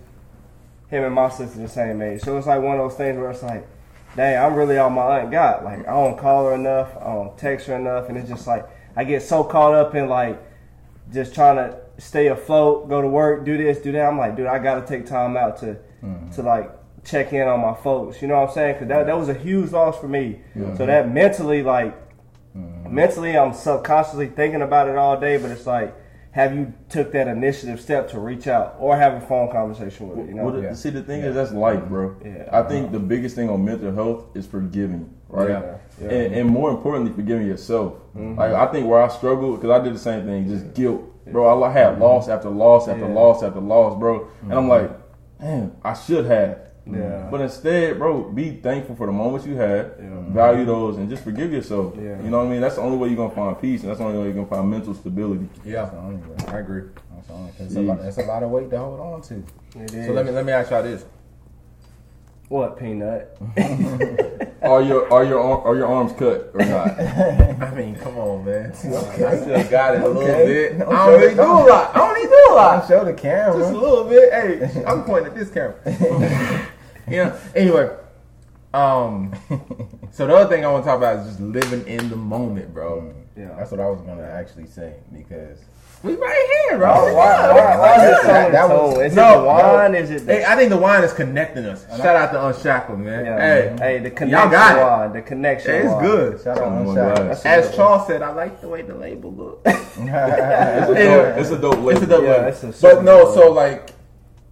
Him and my sister the same age. So it's like one of those things where it's like, dang, I'm really all my aunt got. Like I don't call her enough, I don't text her enough, and it's just like I get so caught up in like just trying to stay afloat, go to work, do this, do that. I'm like, dude, I got to take time out to mm-hmm. to like check in on my folks. You know what I'm saying? Because that that was a huge loss for me. So that mentally, like mm-hmm. mentally, I'm subconsciously thinking about it all day. But it's like, have you took that initiative step to reach out or have a phone conversation with her? You know? Well, Yeah. see, the thing is, that's life, bro. Yeah. I think the biggest thing on mental health is forgiving, right? Yeah. Yeah. And, and more importantly, forgiving yourself. Mm-hmm. Like I think where I struggled because I did the same thing, just guilt, bro. I had loss after loss after Yeah. loss after loss, bro. And I'm like, man, I should have. Mm. Yeah. But instead, bro, be thankful for the moments you had, Yeah. value those, and just forgive yourself. Yeah. You know what I mean? That's the only way you're gonna find peace, and that's the only way you're gonna find mental stability. Yeah, That's the only way. I agree. That's the only- 'cause It's a, lot, it's a lot of weight to hold on to. It is. So let me let me ask y'all this. what peanut? Are your are your ar- are your arms cut or not? I mean, come on, man. I still got it a little Okay. bit. I Okay. don't really do a lot. I don't really do a lot. I'll show the camera. Just a little bit. Hey, I'm pointing at this camera. Yeah. Anyway, um, so the other thing I want to talk about is just living in the moment, bro. Yeah. That's what I was gonna actually say because We right here, bro. Oh, why, why, why is it so That- that was- Is no, it the wine? Is it the, Hey, I think the wine is connecting us. Shout out to Unshackled, man. yeah. Hey, hey, the connection y'all got it. the connection Hey, it's wine. good. shout out Someone on shot. glass. As Charles said, I like the way the label looks. It's a dope, it's a dope label. It's a double. Yeah, label. it's a but no, dope so like,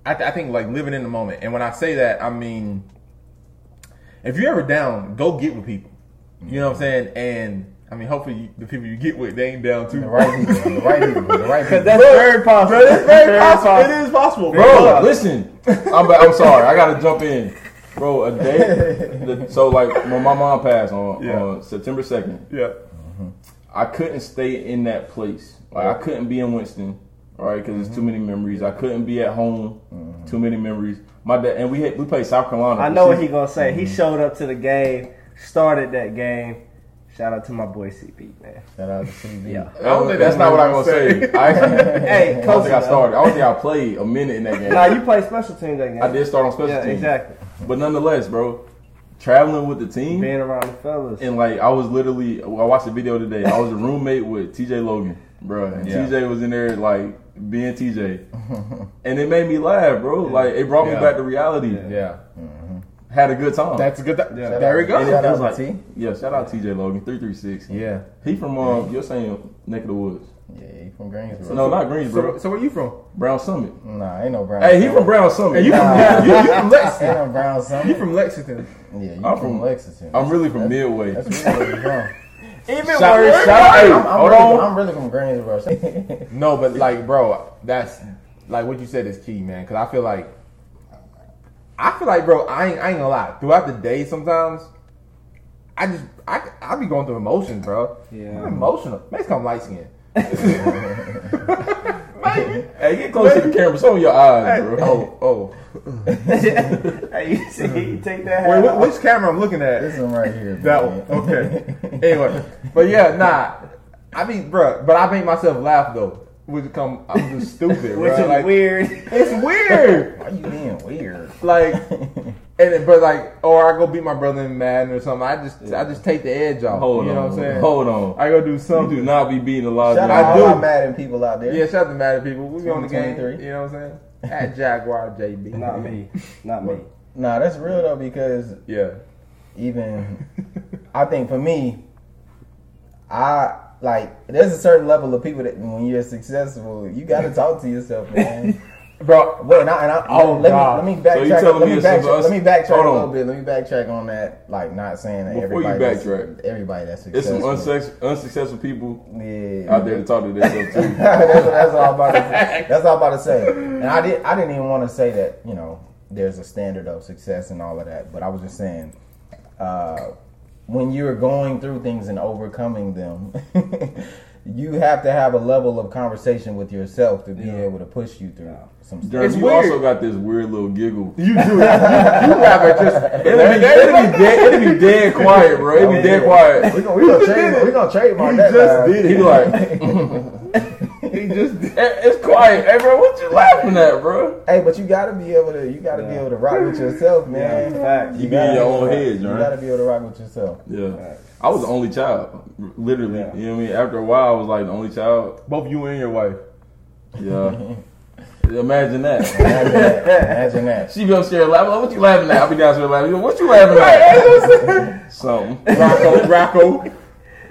I, th- I think like living in the moment, and when I say that, I mean if you're ever down, go get with people. You know what I'm saying? And I mean, hopefully you, the people you get with they ain't down too. The right people, the right people, the right people. That's very possible. Bro, it's very Very possible. possible. It is possible, Bro, bro. listen. I'm, I'm sorry. I gotta jump in, bro. A day. The, so like when my mom passed on, Yeah. on September second, Yeah. I couldn't stay in that place. Like I couldn't be in Winston, right? Because there's too mm-hmm. many memories. I couldn't be at home. Mm-hmm. Too many memories. My dad and we had, we played South Carolina. I know what he gonna say. He mm-hmm. showed up to the game, started that game. Shout out to my boy CB, man. Shout out to CB. Yeah. I don't think that's not what I'm gonna say. I actually, Hey, I don't think I it up. started. I don't think I played a minute in that game. Nah, you played special teams that game. I did start on special Yeah, teams. exactly. But nonetheless, bro, traveling with the team Being around the fellas. and like I was literally, I watched the video today. I was a roommate with TJ Logan, bro, and Yeah. TJ was in there like being TJ, and it made me laugh, bro. Like it brought me back to reality. Yeah. Had a good time. That's a good. Th- Yeah. There we go. And Shout it out to like, T. yeah, shout out TJ Logan, three three six. Yeah. He from um, you're saying neck of the woods. Yeah, he from Greensboro. No, not Greensboro. So, so where you from? Brown Summit. Nah, ain't no Brown. Hey, he from Brown Summit. Hey, you from Nah. you, you from Lexington? Ain't no Brown something. You from Lexington? Yeah, you I'm from, from- Lexington. I'm really from Midway. That's really where you from. Even Shout, worse. shout hey, I'm, I'm, hold really, on. I'm really from Greensboro. No, but like, bro, that's like what you said is key, man. Because I feel like, I feel like, bro, I ain't, I ain't gonna lie. Throughout the day, sometimes I just, I, I be going through emotions, bro. Yeah. I'm emotional. Makes come light skin. Hey, get close to the camera. Show me your eyes, bro. Oh, oh. hey, you see, you take that Wait, hat wh- off. which camera I'm looking at? this one right here. That man. one. Okay. anyway, but yeah, nah. I mean, bro, but I make myself laugh though. Which come, I'm just stupid, Which bro. is Like, weird. it's weird. Why you being weird? like and then, but like or I go beat my brother in Madden or something. I just I just take the edge off. Hold you on. know what I'm saying? Hold on. I go do You something. do not be beating a lot of Shout young- out I to all do. my Madden people out there. Yeah, shout out to Madden people. We be on the game. 2023. You know what I'm saying? At Jaguar JB. Not me. Not me. Nah, that's real though because Yeah. even I think for me, I like there's a certain level of people that when you're successful, you got to talk to yourself, man. Bro, Wait, and I, and I, Oh, let God. me let me So you backtrack. telling let, me me some of backtrack let me backtrack a on. little bit. Let me backtrack on that. Like not saying that Before you everybody that's, backtrack, everybody that's successful. There's some successful. unsuccessful people yeah. out there to talk to themselves too. that's, that's all I'm about to, that's all I'm about to say. And I did I didn't even want to say that, you know, there's a standard of success and all of that, but I was just saying uh, when you're going through things and overcoming them, you have to have a level of conversation with yourself to be able to push you through some stuff. It's you weird. also got this weird little giggle. you do it. You, you laugh at just It'll be, it'll be dead. It'll be dead quiet, bro. It'll be oh, dead quiet. We gonna, we gonna trade we gonna trademark He that. just guy. did He be like, he just "Eh, it's quiet. Hey, bro, what you laughing at, bro? Hey, but you gotta be able to you gotta be able to rock with yourself, man. Facts. You be gotta in your own to- head, You gotta be able to rock with yourself. Yeah. I was the only child, literally. Yeah. You know what I mean? After a while, I was like the only child. both you and your wife. Yeah. Imagine that. Imagine that. Imagine that. She be upstairs laughing. Like, what you laughing at? I'll be downstairs laughing. What you laughing at? Something. Rocco, Rocco.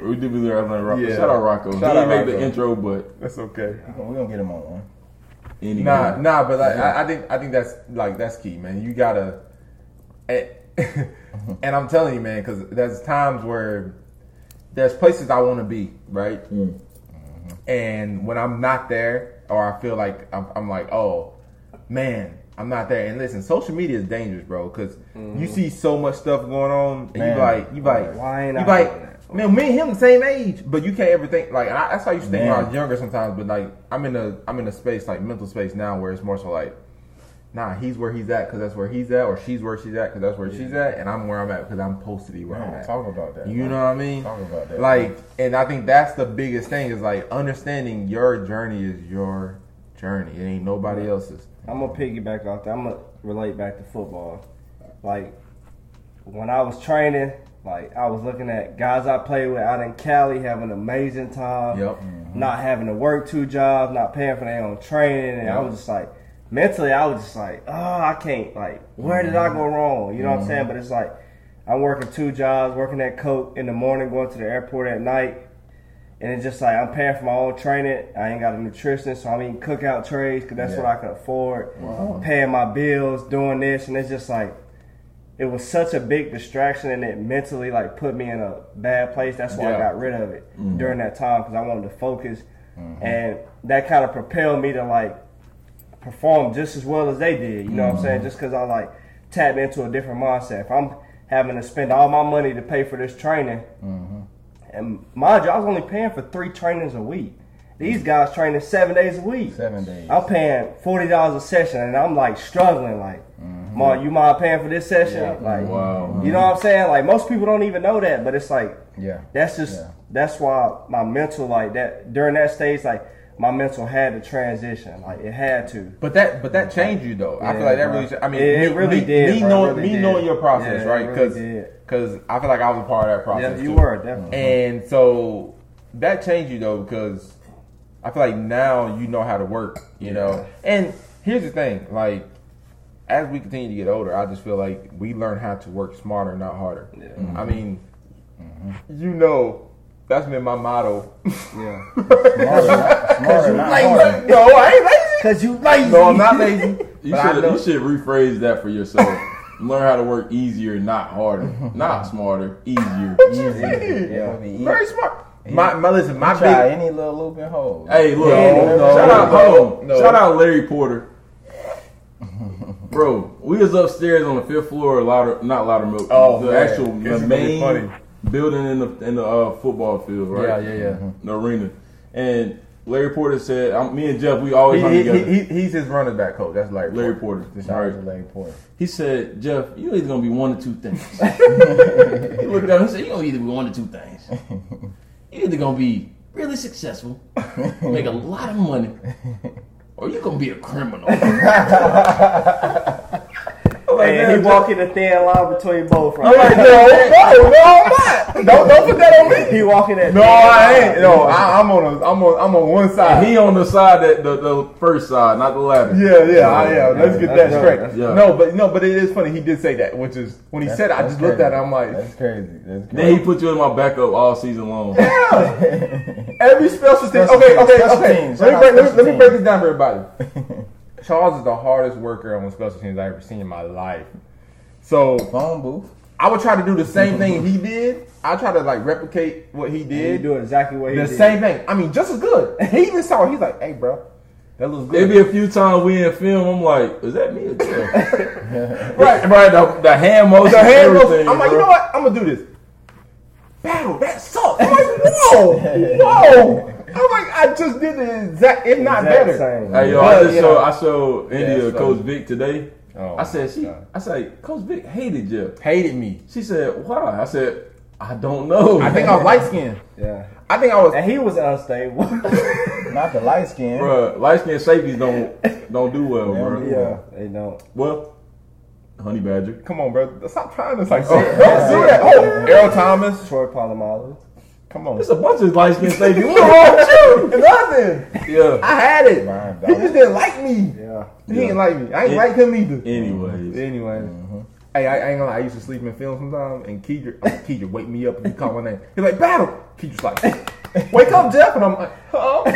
We did be laughing at Rocco. Yeah. Shout out Rocco. Shout he out didn't make Rocco. the intro, but That's okay. We gonna get him on one. anyway. Nah, nah, but like I, I think I think that's like that's key, man. You gotta, eh, and, and I'm telling you, man, because there's times where there's places I want to be, right? Mm. And when I'm not there, or I feel like I'm, I'm like, oh man, I'm not there. And listen, social media is dangerous, bro, because you mm-hmm. see so much stuff going on, and Man. you like, you like, Why ain't you I like, doing that? Man, me and him the same age, but you can't ever think like. I, that's how I used to think when I was younger sometimes. But like, I'm in a, I'm in a space like mental space now where it's more so like, nah, he's where he's at because that's where he's at, or she's where she's at because that's where she's at, and I'm where I'm at because I'm supposed to be where I'm at. talk about that. You man. know what I mean? Talk about that. Like, and I think that's the biggest thing is like understanding your journey is your journey. It ain't nobody else's. I'm gonna piggyback off that. I'm gonna relate back to football. Like when I was training, like I was looking at guys I played with out in Cali having an amazing time. Yep. Mm-hmm. Not having to work two jobs, not paying for their own training, and I was just like mentally, I was just like, oh, I can't. Like, where did I mm-hmm. go wrong? You know what I'm saying? Mm-hmm. But it's like I'm working two jobs, working at Coke in the morning, going to the airport at night. And it's just like I'm paying for my own training. I ain't got a nutritionist, so I'm eating cookout trays because that's Yeah. what I can afford. Paying my bills, doing this, and it's just like it was such a big distraction and it mentally like put me in a bad place. That's why Yeah. I got rid of it mm-hmm. during that time because I wanted to focus, mm-hmm. and that kind of propelled me to like perform just as well as they did. You know what I'm mm-hmm. saying? Just because I like tapped into a different mindset. If I'm having to spend all my money to pay for this training, and mind you, I was only paying for three trainings a week. These guys training seven days a week. Seven days. I'm paying forty dollars a session, and I'm like struggling. Like, Ma, you mind paying for this session? Yeah. Like, Wow. you know what I'm saying? Like, most people don't even know that, but it's like Yeah. that's just Yeah. that's why my mental like that during that stage, like my mental had to transition. Like, it had to. But that, but that changed you though. I feel like that bro. really. I mean, It- me, it really me, did, Me bro. Knowing, really me did. knowing your process, Yeah, right? really Because. I feel like I was a part of that process. Yeah, you too. were definitely. And so that changed you though because I feel like now you know how to work, you know. And here's the thing, like as we continue to get older, I just feel like we learn how to work smarter, not harder. I mm-hmm. mean, mm-hmm. you know, that's been my motto. Yeah. Smarter, not, smarter, not harder. no, I ain't lazy. Cause you lazy. No, I'm not lazy. You should you should rephrase that for yourself. Learn how to work easier, not harder, not smarter, easier. Easy. Yeah. It'll Very easy. smart. My, my listen, my Try big. any little loop and hole. Hey, look, No, no, shout out, no, hold no. shout out Larry Porter. Bro, we was upstairs on the fifth floor of Louder, not Loudermilk, Oh, the man. actual the is gonna be main building in the in the uh, football field, right? Yeah, yeah, yeah. The arena, and Larry Porter said, I'm, "Me and Jeff, we always He, he, together." he, he, he's his running back coach. That's Larry. Larry Porter. Porter, Shout right? Larry Porter. He said, "Jeff, you either gonna be one or two things." he looked at him. He said, "You gonna either be one or two things. You either gonna be really successful, make a lot of money, or you gonna be a criminal." Hey, he walking the thin line between both. Right? I'm like, no, no, no, I'm not. Don't, don't put that on me. he walking that. No, thin I line. ain't. No, I, I'm on a, I'm on, I'm on one And side. he on the side that the, the first side, not the latter. Yeah, yeah, I, yeah. Let's get That's that straight. That's dope. No, but no, but it is funny. He did say that, which is when he That's- said it, I that's just looked at crazy. it. I'm like, That's crazy. That's Then he put you in my backup all season long. Yeah. every special team. Okay, okay, special okay. Let me break, let me, special let me break this down for everybody. Charles is the hardest worker on special teams I've ever seen in my life. So Phone booth. I would try to do the same thing he did. I try to like replicate what he You did. do exactly what he the did. The same thing. I mean, just as good. He even saw it. He's like, "Hey, bro, that looks There good." be a few times we in film. I'm like, is that me? Or Jeff? right. right, the, the hand motion, The hand everything. motion. I'm like, you know what? I'm gonna do this. Battle. That sucks. I'm like, whoa, whoa. Oh I'm like, I just did the exact, if not Exact better. same. Hey yo, But, I just you show I showed India it's Coach. Vic today. Oh, I said she God. I said Coach Vic hated you. Hated me. She said why? I said I don't know. I think I was light skinned. Yeah. I think I was. And he was unstable. Not the light skin. Bruh, light skin safeties don't don't do well, bro. yeah. They don't. Well, Honey Badger. Come on, bro. Stop trying to like. Oh, don't do that. Oh, Earl Thomas. Troy Polamalu. Come on. There's a bunch of light skinned safeties. What's wrong with you? Nothing. yeah. I had it. Brian He just didn't like me. Yeah. He didn't like me. I ain't It- like him either. Anyways. Anyway. Mm-hmm. Hey, I, I ain't gonna lie. I used to sleep in film sometimes, and Keidra, oh, Keidra, wake me up if you call my name. He's like, battle. Keedra's like, wake up, Jeff, and I'm like, huh?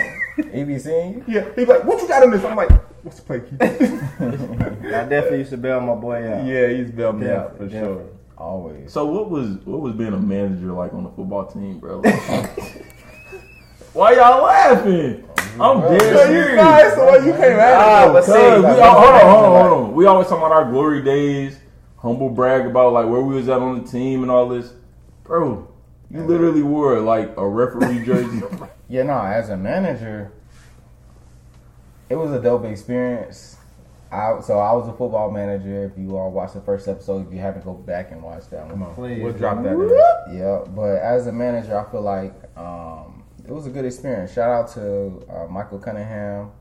He be seeing you. Yeah. He's like, what you got in this? I'm like, what's the play, Keidra? I definitely used to bail my boy out. yeah, he's bailed me out for Definitely, sure. Always. So what was what was being a manager like on the football team, bro? Why y'all laughing? I'm dead So you serious. guys, so what you came at Ah, it, but see, we hold on, hold on, hold on. We always talking about our glory days, humble brag about like where we was at on the team and all this. Bro, you literally wore like a referee jersey. Yeah, no, as a manager, it was a dope experience. I, so I was a football manager. If you all watched the first episode, if you haven't, go back and watch that one. Come on, Please, we'll drop that. In. Yeah, but as a manager, I feel like um, it was a good experience. Shout out to uh, Michael Cunningham,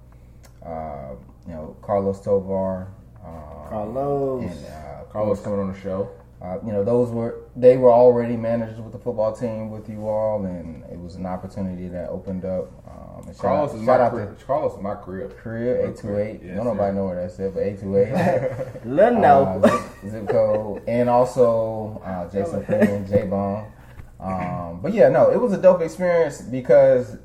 uh, you know Carlos Tovar, uh, Carlos. and uh, Carlos coming on the show. uh, you know those were they were already managers with the football team with you all, and it was an opportunity that opened up. Um, and shout Carlos out, is shout my out crib. to Carlos is my crib. Career eight two eight. Yes, Don't nobody sir. know where that's at, but eight two eight. Let uh, know. zip, zip code, and also uh, Jason Freeman, J Bone. Um, but yeah, no, it was a dope experience because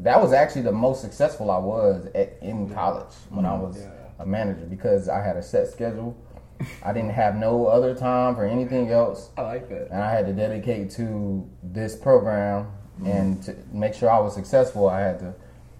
that was actually the most successful I was at, in college when I was a manager because I had a set schedule. I didn't have no other time for anything else, I like that. and I had to dedicate to this program Mm-hmm. and to make sure I was successful. I had to,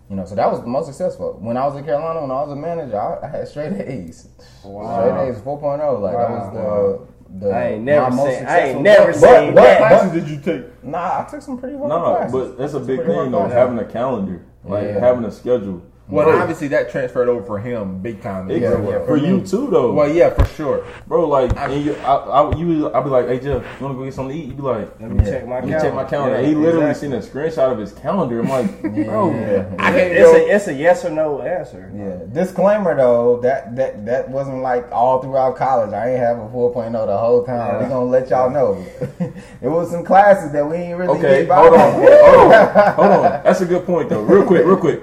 you know, so that was the most successful. When I was in Carolina, when I was a manager, I, I had straight A's. Wow. Straight A's, 4.0. Like that was the the. I ain't never my most seen- I ain't successful- never but- seen but- that. classes did you take? Nah, I took some pretty hard No, classes. but that's a big thing though. Having a calendar, like Yeah. having a schedule. Well, Bro, obviously that transferred over for him big time. Yeah, yeah, for for you mm-hmm. too though. Well, yeah, for sure. bro, like, and you, I, I, you, I'll be like, hey Jeff, you wanna go get something to eat? You be like, Let me Yeah. check my let me calendar. check my calendar. Yeah, he literally exactly. seen a screenshot of his calendar. I'm like, bro, Yeah. I can't It's go. a it's a yes or no answer. Yeah. Disclaimer though, that that that wasn't like all throughout college. I ain't have a 4.0 the whole time. We gonna let y'all know. it was some classes that we ain't really Okay, get by. hold on, hold on, hold on. That's a good point though. Real quick, real quick.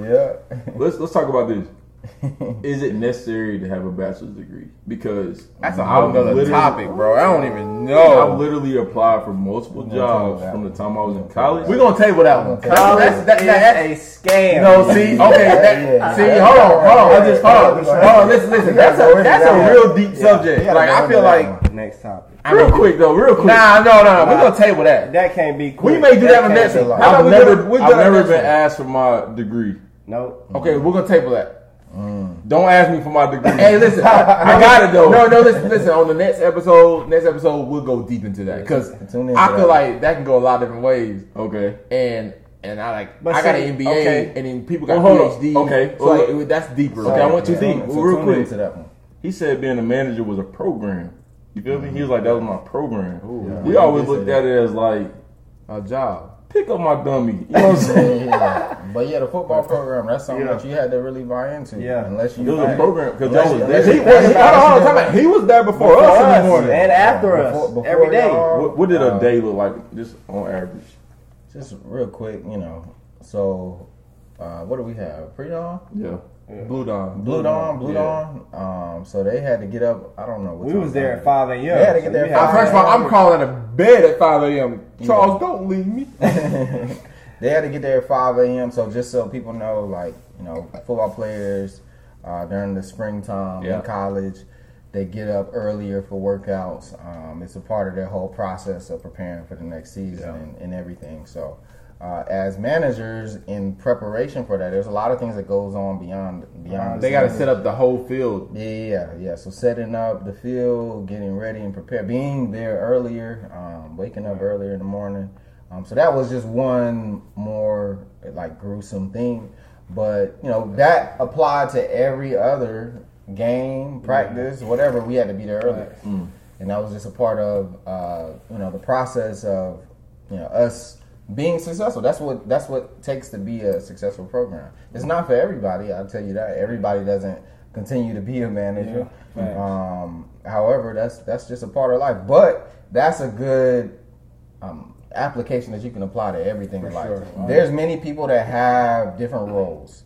Yeah. Let's let's talk about this. Is it necessary to have a bachelor's degree? Because That's a whole nother topic, bro. I don't even know. I literally applied for multiple We're gonna table jobs from the time I was in college. We're gonna table that one. College That's- that- that- is a scam. No, see, okay, that, see, hold on, hold on, I just hold on, hold on. Listen, listen. You That's gotta go a that's a real deep Yeah. subject. Like I feel like. Next topic. I real mean, quick though, real quick. Nah, no, no, no. We're gonna table that. That can't be. Quick. We may do that on can't next be- one. like- How about I've we never, do it- we do I've never been asked for my degree. Nope. Okay, we're gonna table that. Mm. Don't ask me for my degree. Hey, listen, I got it though. No, no, listen, listen. On the next episode, next episode, we'll go deep into that because I feel that. like that can go a lot of different ways. Okay. And and I like But I got an MBA, okay. and then people got Well. PhD. Okay, so well, like, that's deeper. Okay, I went too Yeah. deep. So Real quick. into that one. He said being a manager was a program. You feel me? He was like, that was my program. Ooh, we always looked at it as like, a job. Pick up my dummy. You know what I'm saying? yeah. But yeah, the football program, that's something Yeah. that you had to really buy into. Yeah. Unless you It was a program because Unless was there. He was. Unless Hold on, hold on, you- time. He was there before, Before us in the morning. and after Before- us before every day. What, what did a Uh, day look like, just on average? Just real quick, you know. So, uh, what do we have? Pre dawn, Yeah. Blue Dawn. blue dawn, blue Yeah. dawn. Um, so they had to get up. I don't know. What We was there at five a.m. They had to get there we at had- first of all, I'm calling a bed at 5 a.m. Charles, don't leave me. they had to get there at 5 a.m. So just so people know, like you know, football players uh, during the springtime Yeah. in college, they get up earlier for workouts. Um, it's a part of their whole process of preparing for the next season Yeah. and, and everything. So. Uh, as managers in preparation for that, there's a lot of things that goes on beyond beyond. They the got to set up the whole field. Yeah, yeah, yeah. So setting up the field, getting ready and prepared, being there earlier, um, waking up earlier in the morning. Um, so that was just one more like gruesome thing, but you know that applied to every other game, practice, whatever. We had to be there earlier, and that was just a part of uh, you know the process of you know us being successful. That's what that's what takes to be a successful program. It's not for everybody. I'll tell you that. Everybody doesn't continue to be a manager. Yeah, um, however, that's that's just a part of life. But that's a good um, application that you can apply to everything in life. sure. There's many people that have different roles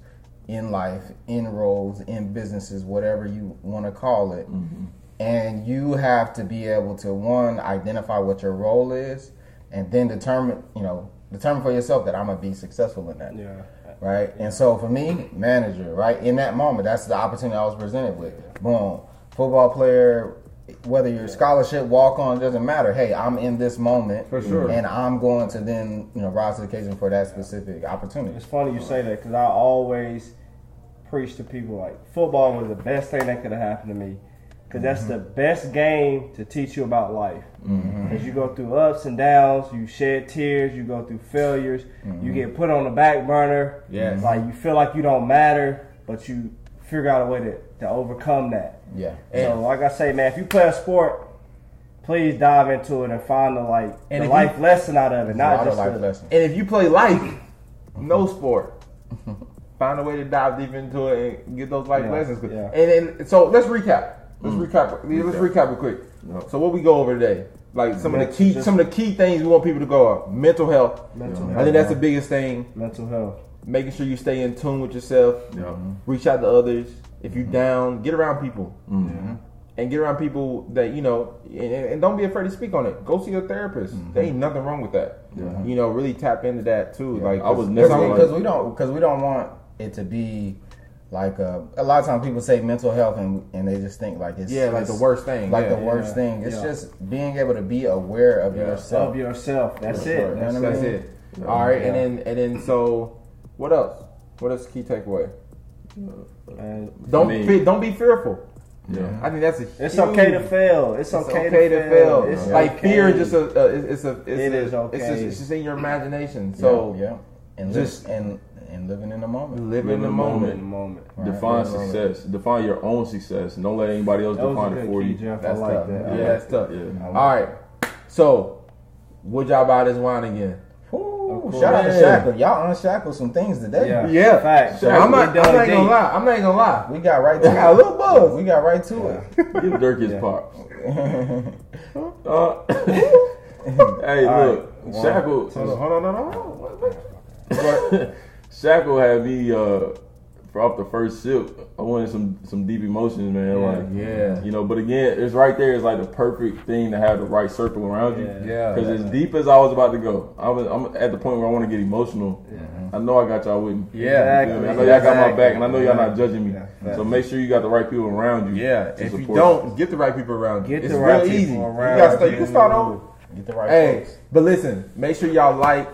in life, in roles, in businesses, whatever you want to call it. And you have to be able to one identify what your role is, and then determine, you know, determine for yourself that I'm gonna be successful in that Yeah. right? And so for me, manager, right? In that moment, that's the opportunity I was presented with. Boom, football player, whether you're scholarship, walk on, doesn't matter. Hey, I'm in this moment, For sure. and I'm going to then you know rise to the occasion for that specific opportunity. It's funny you say that because I always preach to people like football was the best thing that could have happened to me because that's the mm-hmm. best game to teach you about life. Mm-hmm. As you go through ups and downs, you shed tears, you go through failures, you mm-hmm. get put on the back burner. Yes. like you feel like you don't matter, but you figure out a way to, to overcome that. Yeah, so, like I say, man, if you play a sport, please dive into it and find the like And the life you- lesson out of it, a not lot just of life the, lessons. And if you play life, no sport, find a way to dive deep into it and get those life Yeah, lessons. yeah. And then, so let's recap. Mm. Let's recap. Let's recap it quick. Yep. So what we go over today, like some of the key, some of the key things we want people to go up. Mental health. mental Yeah. I think that's the biggest thing. mental health. Making sure you stay in tune with yourself. Yeah. Reach out to others. If you're mm-hmm. down, get around people. Mhm. and get around people that you know, and, and don't be afraid to speak on it. Go see a therapist. Mm-hmm. There ain't nothing wrong with that. Yeah. You know, really tap into that too. Yeah. Like I was never all- like- because we don't because we don't want it to be Like uh, a lot of times people say mental health and, and they just think like it's Yeah, like the worst thing. like yeah. the worst yeah, thing. It's yeah. just being able to be aware of Yeah. yourself. Of yourself. That's For it. sure. That's, You know what I That's mean? it. All right, and then and then so what else? What else? Key takeaway? man. Don't I mean- don't be fearful. Yeah. I think that's a. It's okay to fail. It's, It's okay, to, fail. It's like okay. fear, is just a. Uh, it's, it's a. It's It a, is okay. It's just, it's just in your imagination. So So yeah, and just- just and and living in the moment. Living Live in the in the in the moment. moment. Right. Define Yeah, right. success. Define your own success. Don't let anybody else That was a define it for key, you. Jeff. That's I like tough. that. Yeah, that's tough. Yeah. All right. So, would y'all buy this wine again? Ooh, shout out to Shackle. Y'all unshackled some things today. Yeah. Yeah. Facts. I'm not. I'm not gonna lie. I'm not gonna lie. We got right to I got a little buzz. We got right to it. Give Dirk his Yeah. pops. Uh, hey, All look, right. Shackle. Hold on. Hold on. Hold on. Hold on. Wait, wait. Shackle had me uh, for off the first sip. I wanted some some deep emotions, man. Yeah. like, Yeah. you know. But again, it's right there. It's like the perfect thing to have the right circle around you. Yeah. Yeah. Because as deep as I was about to go, I was, I'm at the point where I want to get emotional. Yeah. I know I got y'all with me. Yeah. You feel me? I know y'all got my back, and I know y'all not judging me. Yeah. So make sure you got the right people around you. Yeah. to If you don't, get the right people around you. Get it's the right real people easy. around you, gotta start, you you. can start over. Get the right Hey, folks. but listen, make sure y'all like.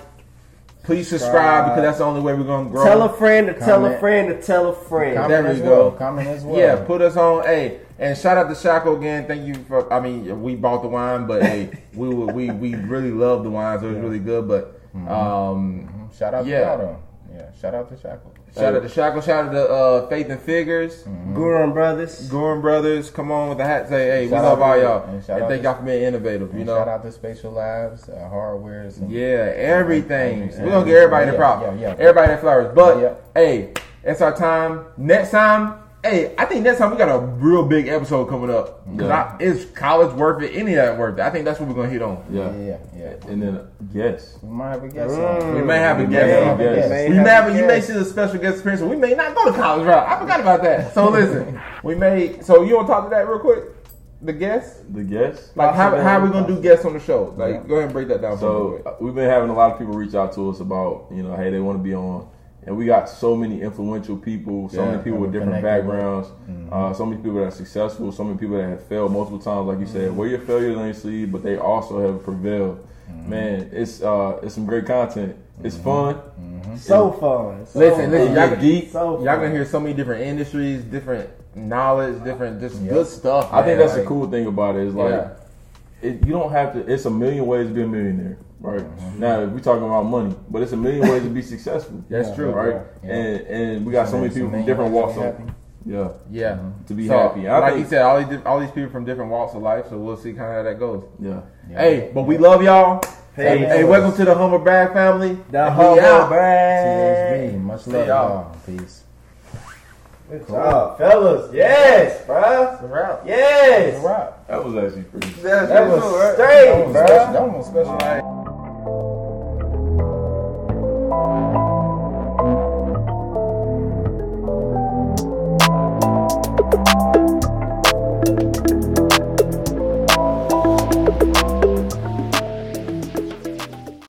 Please subscribe Subscribe. because that's the only way we're gonna grow. Tell a friend to tell a friend to tell a friend. Comment. Comment There as we well. go. Comment as well. Yeah, put us on. Hey, and shout out to Shaco again. Thank you for. I mean, we bought the wine, but hey, we were, we we really love the wine, so it was really good. But um, Shout out Yeah. to y'all. Yeah, shout out to Shackle. Shout out to Shaco. Shout out to uh, Faith and Figures, Gurun Brothers. Gorin Brothers. Come on with the hat. Say hey, we love all y'all, and and, thank to- y'all for being innovative. You know, shout out to Spatial Labs, uh, Hardware. Some, Yeah, everything. Everything. We're gonna give everybody the Yeah, props. yeah, yeah. Everybody the flowers. But Yeah. hey, it's our time. Next time, hey, I think next time we got a real big episode coming up. 'Cause Yeah. I, is college worth it? Any of that worth it? I think that's what we're gonna hit on. Yeah. yeah, yeah. yeah. And then yes. We might have a guest Mm. on. We may have a We guest. may on. have a guest. May We may have, a you may see the special guest appearance. We may not go to college route. I forgot about that. So listen, we may. So you want to talk to that real quick? The guest, The guest. like how, how are we gonna do guests on the show? Like, Yeah. go ahead and break that down. for me real So quick. uh, we've been having a lot of people reach out to us about, you know, hey, they want to be on, and we got so many influential people, so Yeah, many people with different connected with. backgrounds, mm-hmm. uh, so many people that are successful, so many people that have failed multiple times, like you said, mm-hmm. wear your failures on your sleeve, but they also have prevailed. Mm-hmm. Man, it's uh, it's some great content. It's fun. So fun. So Listen, listen, y'all get can, deep. So y'all fun. gonna hear so many different industries, different knowledge, different just Yeah. good stuff. I think that's Like, the cool thing about it. Is like Yeah. it, you don't have to. It's a million ways to be a millionaire, right? Mm-hmm. Now we talking about money, but it's a million ways to be successful. That's true. right? Yeah. And and we got so many people from different walks of happy. yeah Yeah, to be So, happy. I like think, you said, all these all these people from different walks of life. So we'll see kind of how that goes. yeah. Yeah. Hey, but we love y'all. Hey, Hey, welcome to the Humble Brag family. The And we humble out. brag. THB. Much love, y'all. y'all. Peace. Good job, fellas. Yes, bruh. It's a wrap. Yes. All right. That was actually pretty. That was All right. straight, That was bruh. special. That was special. All right.